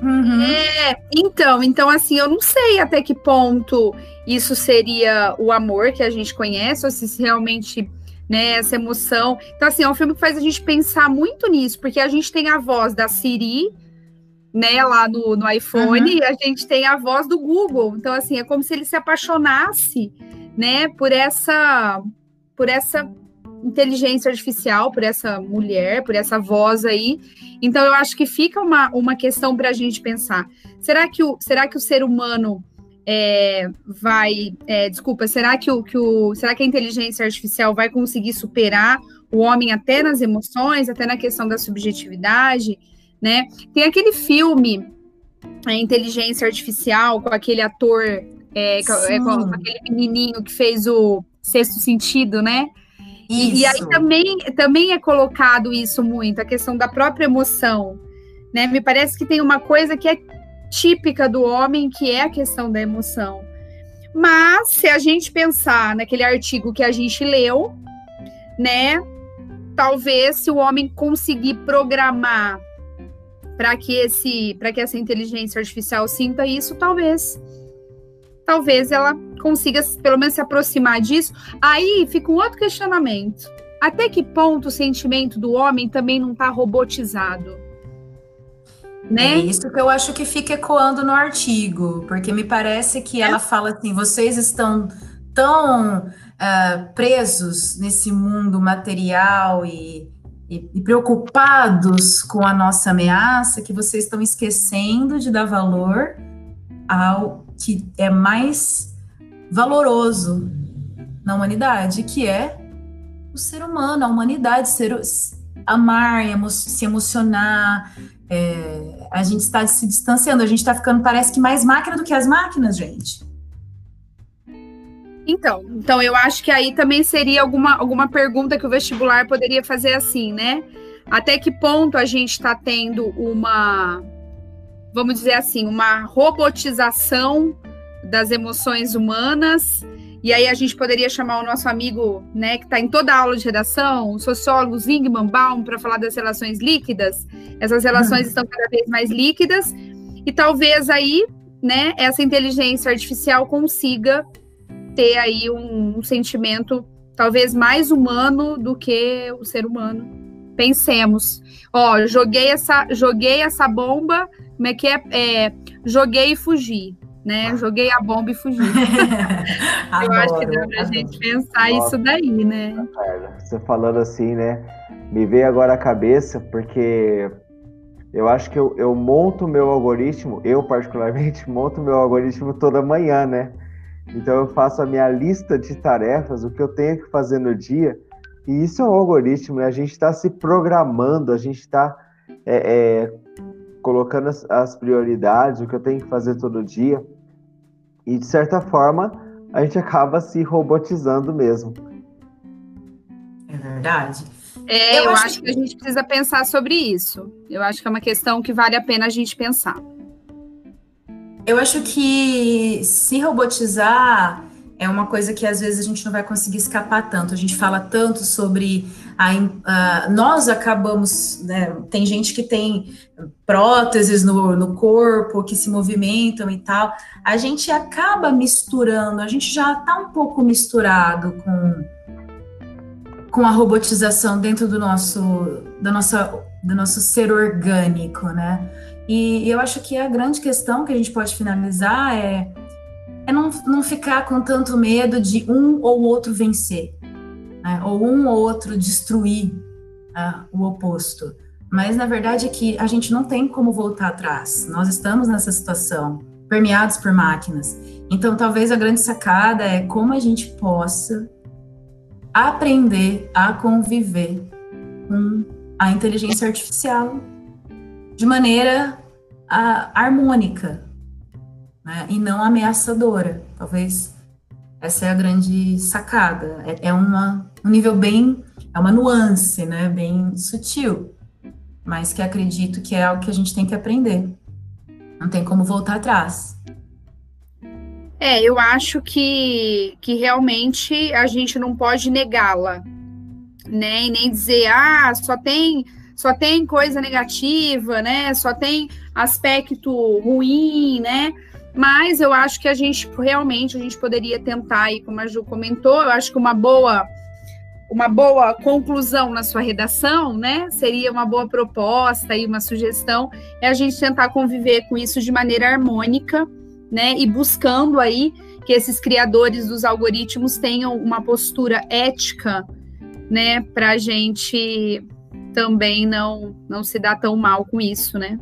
Uhum. É, então, então assim, eu não sei até que ponto isso seria o amor que a gente conhece, ou se realmente, né, essa emoção. Então, assim, é um filme que faz a gente pensar muito nisso, porque a gente tem a voz da Siri, né, lá no, no iPhone, uhum. e a gente tem a voz do Google. Então, assim, é como se ele se apaixonasse, né, por essa, por essa inteligência artificial, por essa mulher, por essa voz aí. Então, eu acho que fica uma, uma questão para a gente pensar. Será que o, será que o ser humano é, vai. É, desculpa, será que, o, que o, será que a inteligência artificial vai conseguir superar o homem até nas emoções, até na questão da subjetividade? Né? Tem aquele filme, a Inteligência Artificial, com aquele ator, é, com, é, com aquele menininho que fez o Sexto Sentido, né? E, e, aí também, também é colocado isso muito, a questão da própria emoção. Né? Me parece que tem uma coisa que é típica do homem, que é a questão da emoção. Mas se a gente pensar naquele artigo que a gente leu, né? Talvez se o homem conseguir programar para que esse, para que essa inteligência artificial sinta isso, talvez talvez ela consiga pelo menos se aproximar disso. Aí fica um outro questionamento. Até que ponto o sentimento do homem também não está robotizado? Né? É isso que eu acho que fica ecoando no artigo, porque me parece que é. ela fala assim: vocês estão tão uh, presos nesse mundo material e, e, preocupados com a nossa ameaça que vocês estão esquecendo de dar valor ao que é mais valoroso na humanidade, que é o ser humano, a humanidade, ser, amar, emo se emocionar. É, a gente está se distanciando, a gente está ficando, parece que mais máquina do que as máquinas, gente. Então, então eu acho que aí também seria alguma, alguma pergunta que o vestibular poderia fazer assim, né? Até que ponto a gente está tendo uma vamos dizer assim, uma robotização das emoções humanas. E aí a gente poderia chamar o nosso amigo, né, que está em toda a aula de redação, o sociólogo Zygmunt Baum, para falar das relações líquidas. Essas relações uhum. estão cada vez mais líquidas e talvez aí, né, essa inteligência artificial consiga ter aí um, um sentimento talvez mais humano do que o ser humano. Pensemos. Ó, joguei essa, joguei essa bomba como é que é? é joguei e fugi, né? Joguei a bomba e fugi. Eu acho que dá pra gente pensar Nossa. isso daí, né? Você falando assim, né? Me veio agora a cabeça, porque eu acho que eu, eu monto meu algoritmo, eu particularmente monto meu algoritmo toda manhã, né? Então eu faço a minha lista de tarefas, o que eu tenho que fazer no dia, e isso é um algoritmo, né? A gente está se programando, a gente está é, é, colocando as, as prioridades, o que eu tenho que fazer todo dia. E de certa forma, a gente acaba se robotizando mesmo. É verdade. É, eu, eu acho, que... que a gente precisa pensar sobre isso. Eu acho que é uma questão que vale a pena a gente pensar. Eu acho que se robotizar é uma coisa que às vezes a gente não vai conseguir escapar tanto. A gente fala tanto sobre a, nós acabamos, né, tem gente que tem próteses no, no corpo que se movimentam e tal. A gente acaba misturando, a gente já está um pouco misturado com com a robotização dentro do nosso da nossa do nosso ser orgânico, né? E, eu acho que a grande questão que a gente pode finalizar é é não, não ficar com tanto medo de um ou outro vencer, né? ou um ou outro destruir uh, o oposto. Mas na verdade é que a gente não tem como voltar atrás. Nós estamos nessa situação, permeados por máquinas. Então, talvez a grande sacada é como a gente possa aprender a conviver com a inteligência artificial de maneira a, harmônica, né? E não ameaçadora. Talvez essa é a grande sacada. É, é uma, um nível bem, é uma nuance, né? Bem sutil, mas que acredito que é algo que a gente tem que aprender. Não tem como voltar atrás. É, eu acho que, que realmente a gente não pode negá-la, né? E nem dizer, ah, só tem só tem coisa negativa, né? Só tem aspecto ruim, né? Mas eu acho que a gente realmente a gente poderia tentar aí, como a Ju comentou, eu acho que uma boa uma boa conclusão na sua redação, né? Seria uma boa proposta e uma sugestão é a gente tentar conviver com isso de maneira harmônica, né? E buscando aí que esses criadores dos algoritmos tenham uma postura ética, né? Para gente também não não se dar tão mal com isso, né?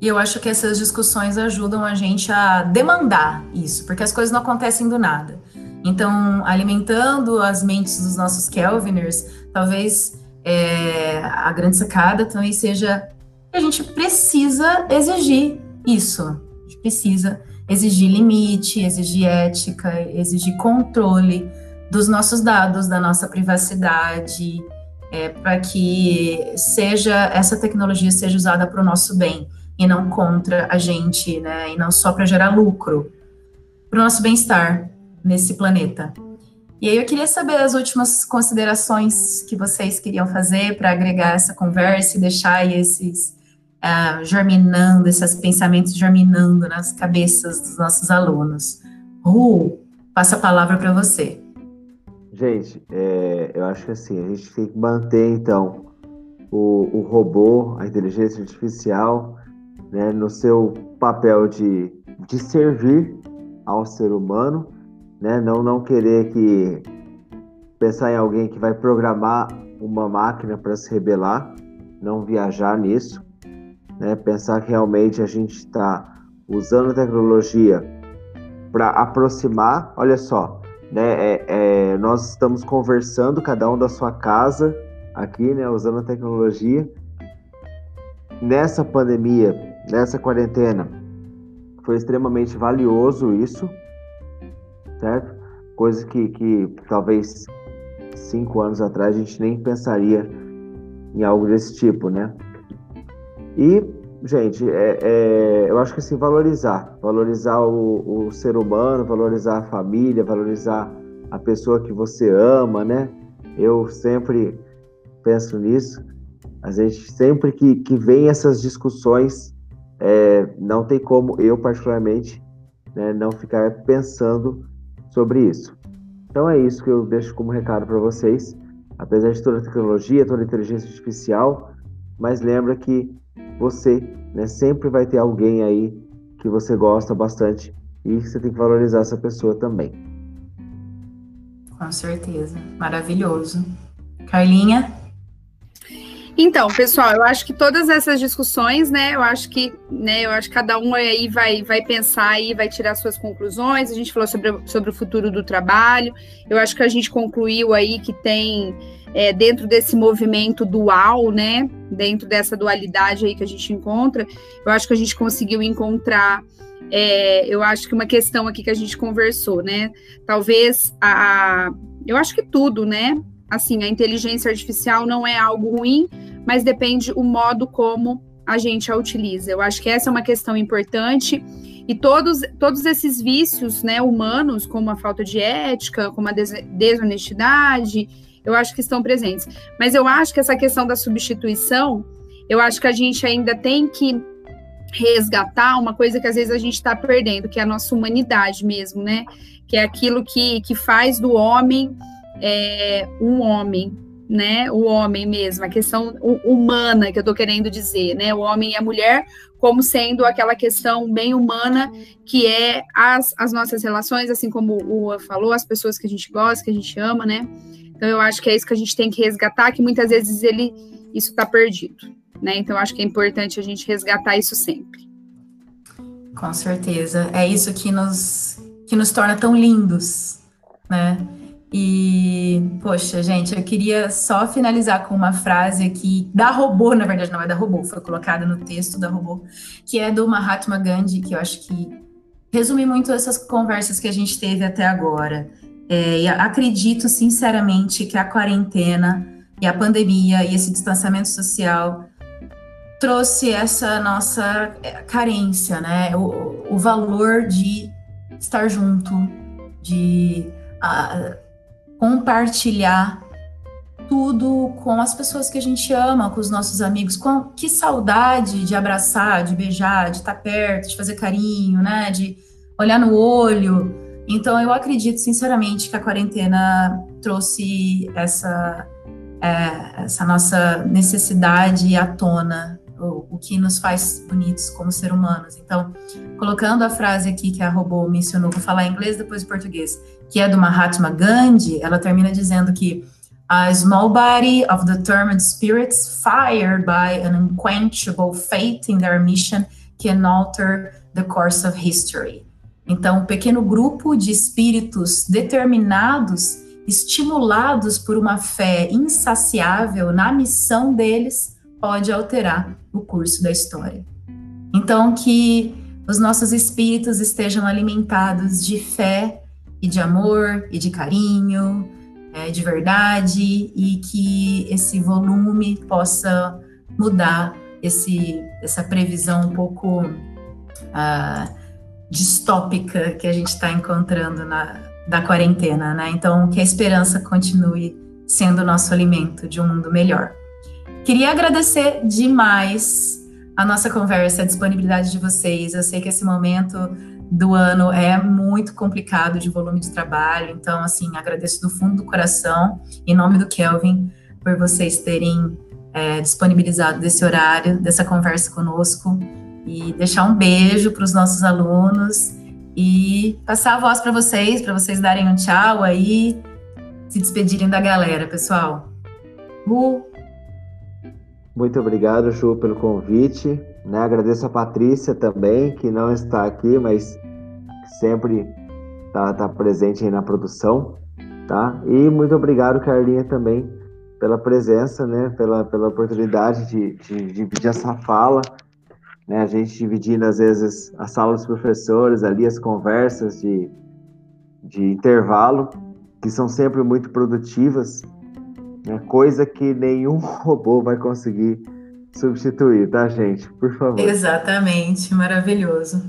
E eu acho que essas discussões ajudam a gente a demandar isso, porque as coisas não acontecem do nada. Então, alimentando as mentes dos nossos Kelviners, talvez é, a grande sacada também seja que a gente precisa exigir isso. A gente precisa exigir limite, exigir ética, exigir controle dos nossos dados, da nossa privacidade, é, para que seja essa tecnologia seja usada para o nosso bem e não contra a gente, né? E não só para gerar lucro, para o nosso bem-estar nesse planeta. E aí eu queria saber as últimas considerações que vocês queriam fazer para agregar essa conversa e deixar esses uh, germinando, esses pensamentos germinando nas cabeças dos nossos alunos. Ru, passa a palavra para você. Gente, é, eu acho que assim, a gente tem que manter então o, o robô, a inteligência artificial, né, no seu papel de, de servir ao ser humano, né, não, não querer que pensar em alguém que vai programar uma máquina para se rebelar, não viajar nisso, né, pensar que realmente a gente está usando a tecnologia para aproximar, olha só, né? É, é, nós estamos conversando, cada um da sua casa, aqui, né? Usando a tecnologia. Nessa pandemia, nessa quarentena, foi extremamente valioso isso, certo? Coisa que, que talvez cinco anos atrás a gente nem pensaria em algo desse tipo, né? E gente, é, é, eu acho que assim, valorizar, valorizar o, o, ser humano, valorizar a família, valorizar a pessoa que você ama, né? Eu sempre penso nisso. A gente sempre que, que vem essas discussões, é, não tem como eu particularmente né, não ficar pensando sobre isso. Então é isso que eu deixo como recado para vocês. Apesar de toda a tecnologia, toda a inteligência artificial, mas lembra que você né, sempre vai ter alguém aí que você gosta bastante e você tem que valorizar essa pessoa também. Com certeza. Maravilhoso. Carlinha? Então, pessoal, eu acho que todas essas discussões, né, eu acho que, né, eu acho que cada um aí vai, vai pensar aí, vai tirar suas conclusões. A gente falou sobre, sobre o futuro do trabalho. Eu acho que a gente concluiu aí que tem é, dentro desse movimento dual, né, dentro dessa dualidade aí que a gente encontra, eu acho que a gente conseguiu encontrar, é, eu acho que uma questão aqui que a gente conversou, né, talvez a, eu acho que tudo, né, assim, a inteligência artificial não é algo ruim, mas depende o modo como a gente a utiliza. Eu acho que essa é uma questão importante. E todos, todos esses vícios né, humanos, como a falta de ética, como a desonestidade, eu acho que estão presentes. Mas eu acho que essa questão da substituição, eu acho que a gente ainda tem que resgatar uma coisa que às vezes a gente está perdendo, que é a nossa humanidade mesmo, né? Que é aquilo que, que faz do homem é, um homem, né? O homem mesmo, a questão humana que eu estou querendo dizer, né? O homem e a mulher como sendo aquela questão bem humana que é as, as nossas relações, assim como o Ua falou, as pessoas que a gente gosta, que a gente ama, né? Então eu acho que é isso que a gente tem que resgatar, que muitas vezes ele isso está perdido, né? Então eu acho que é importante a gente resgatar isso sempre. Com certeza, é isso que nos que nos torna tão lindos, né? E, poxa, gente, eu queria só finalizar com uma frase aqui da robô, na verdade não é da robô, foi colocada no texto da robô, que é do Mahatma Gandhi, que eu acho que resume muito essas conversas que a gente teve até agora. É, e acredito sinceramente que a quarentena e a pandemia e esse distanciamento social trouxe essa nossa é, carência, né? O, o valor de estar junto, de uh, compartilhar tudo com as pessoas que a gente ama, com os nossos amigos. Com, que saudade de abraçar, de beijar, de estar perto, de fazer carinho, né? De olhar no olho. Então, eu acredito sinceramente que a quarentena trouxe essa, é, essa nossa necessidade à tona o, o que nos faz bonitos como ser humanos. Então, colocando a frase aqui que a robô mencionou, vou falar em inglês depois em português, que é do Mahatma Gandhi, ela termina dizendo que a small body of determined spirits fired by an unquenchable faith in their mission can alter the course of history. Então, um pequeno grupo de espíritos determinados, estimulados por uma fé insaciável na missão deles, pode alterar o curso da história. Então, que os nossos espíritos estejam alimentados de fé e de amor e de carinho, é, de verdade, e que esse volume possa mudar esse, essa previsão um pouco uh, distópica que a gente está encontrando na, da quarentena, né? Então, que a esperança continue sendo o nosso alimento de um mundo melhor. Queria agradecer demais a nossa conversa, a disponibilidade de vocês. Eu sei que esse momento do ano é muito complicado de volume de trabalho, então, assim, agradeço do fundo do coração, em nome do Kelvin, por vocês terem é, disponibilizado desse horário, dessa conversa conosco, e deixar um beijo para os nossos alunos e passar a voz para vocês, para vocês darem um tchau aí, se despedirem da galera, pessoal. Uh. Muito obrigado, Ju, pelo convite. Né? Agradeço a Patrícia também, que não está aqui, mas sempre está tá presente aí na produção. Tá? E muito obrigado, Carlinha, também, pela presença, né? pela, pela oportunidade de, de, de dividir essa fala. Né? A gente dividindo, às vezes, a sala dos professores, ali as conversas de, de intervalo, que são sempre muito produtivas né? Coisa que nenhum robô vai conseguir substituir, tá, gente? Por favor. Exatamente, maravilhoso.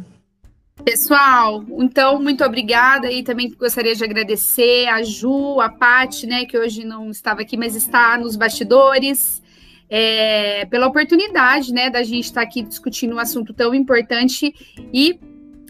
Pessoal, então, muito obrigada e também gostaria de agradecer a Ju, a Paty, né, que hoje não estava aqui, mas está nos bastidores, é, pela oportunidade, né, da gente estar aqui discutindo um assunto tão importante e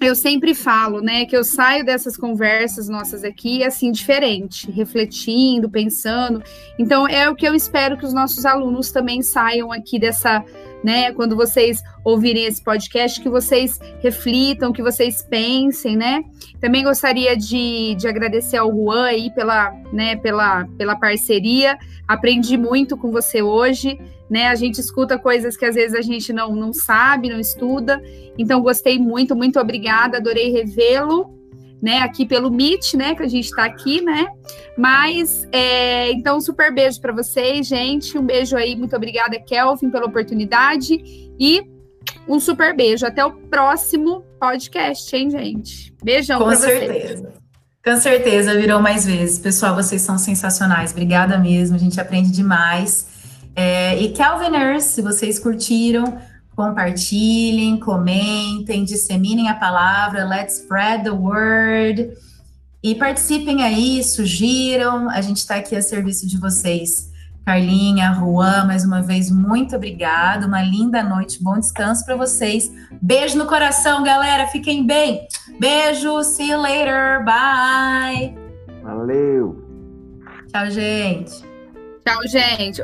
eu sempre falo, né, que eu saio dessas conversas nossas aqui assim diferente, refletindo, pensando. Então é o que eu espero que os nossos alunos também saiam aqui dessa, né, quando vocês ouvirem esse podcast, que vocês reflitam, que vocês pensem, né? Também gostaria de, de agradecer ao Juan aí pela, né, pela, pela parceria. Aprendi muito com você hoje né? A gente escuta coisas que às vezes a gente não, não sabe, não estuda. Então, gostei muito, muito obrigada, adorei revê-lo, né? Aqui pelo Meet, né? Que a gente está aqui, né? Mas, é, então, um super beijo para vocês, gente. Um beijo aí, muito obrigada, Kelvin, pela oportunidade. E um super beijo. Até o próximo podcast, hein, gente? Beijão Com certeza. Vocês. Com certeza, virou mais vezes. Pessoal, vocês são sensacionais. Obrigada mesmo, a gente aprende demais. É, e Calviners, se vocês curtiram, compartilhem, comentem, disseminem a palavra, let's spread the word. E participem aí, sugiram, a gente está aqui a serviço de vocês. Carlinha, Juan, mais uma vez, muito obrigada. Uma linda noite, bom descanso para vocês. Beijo no coração, galera. Fiquem bem. Beijo, see you later. Bye. Valeu. Tchau, gente. Tchau, gente.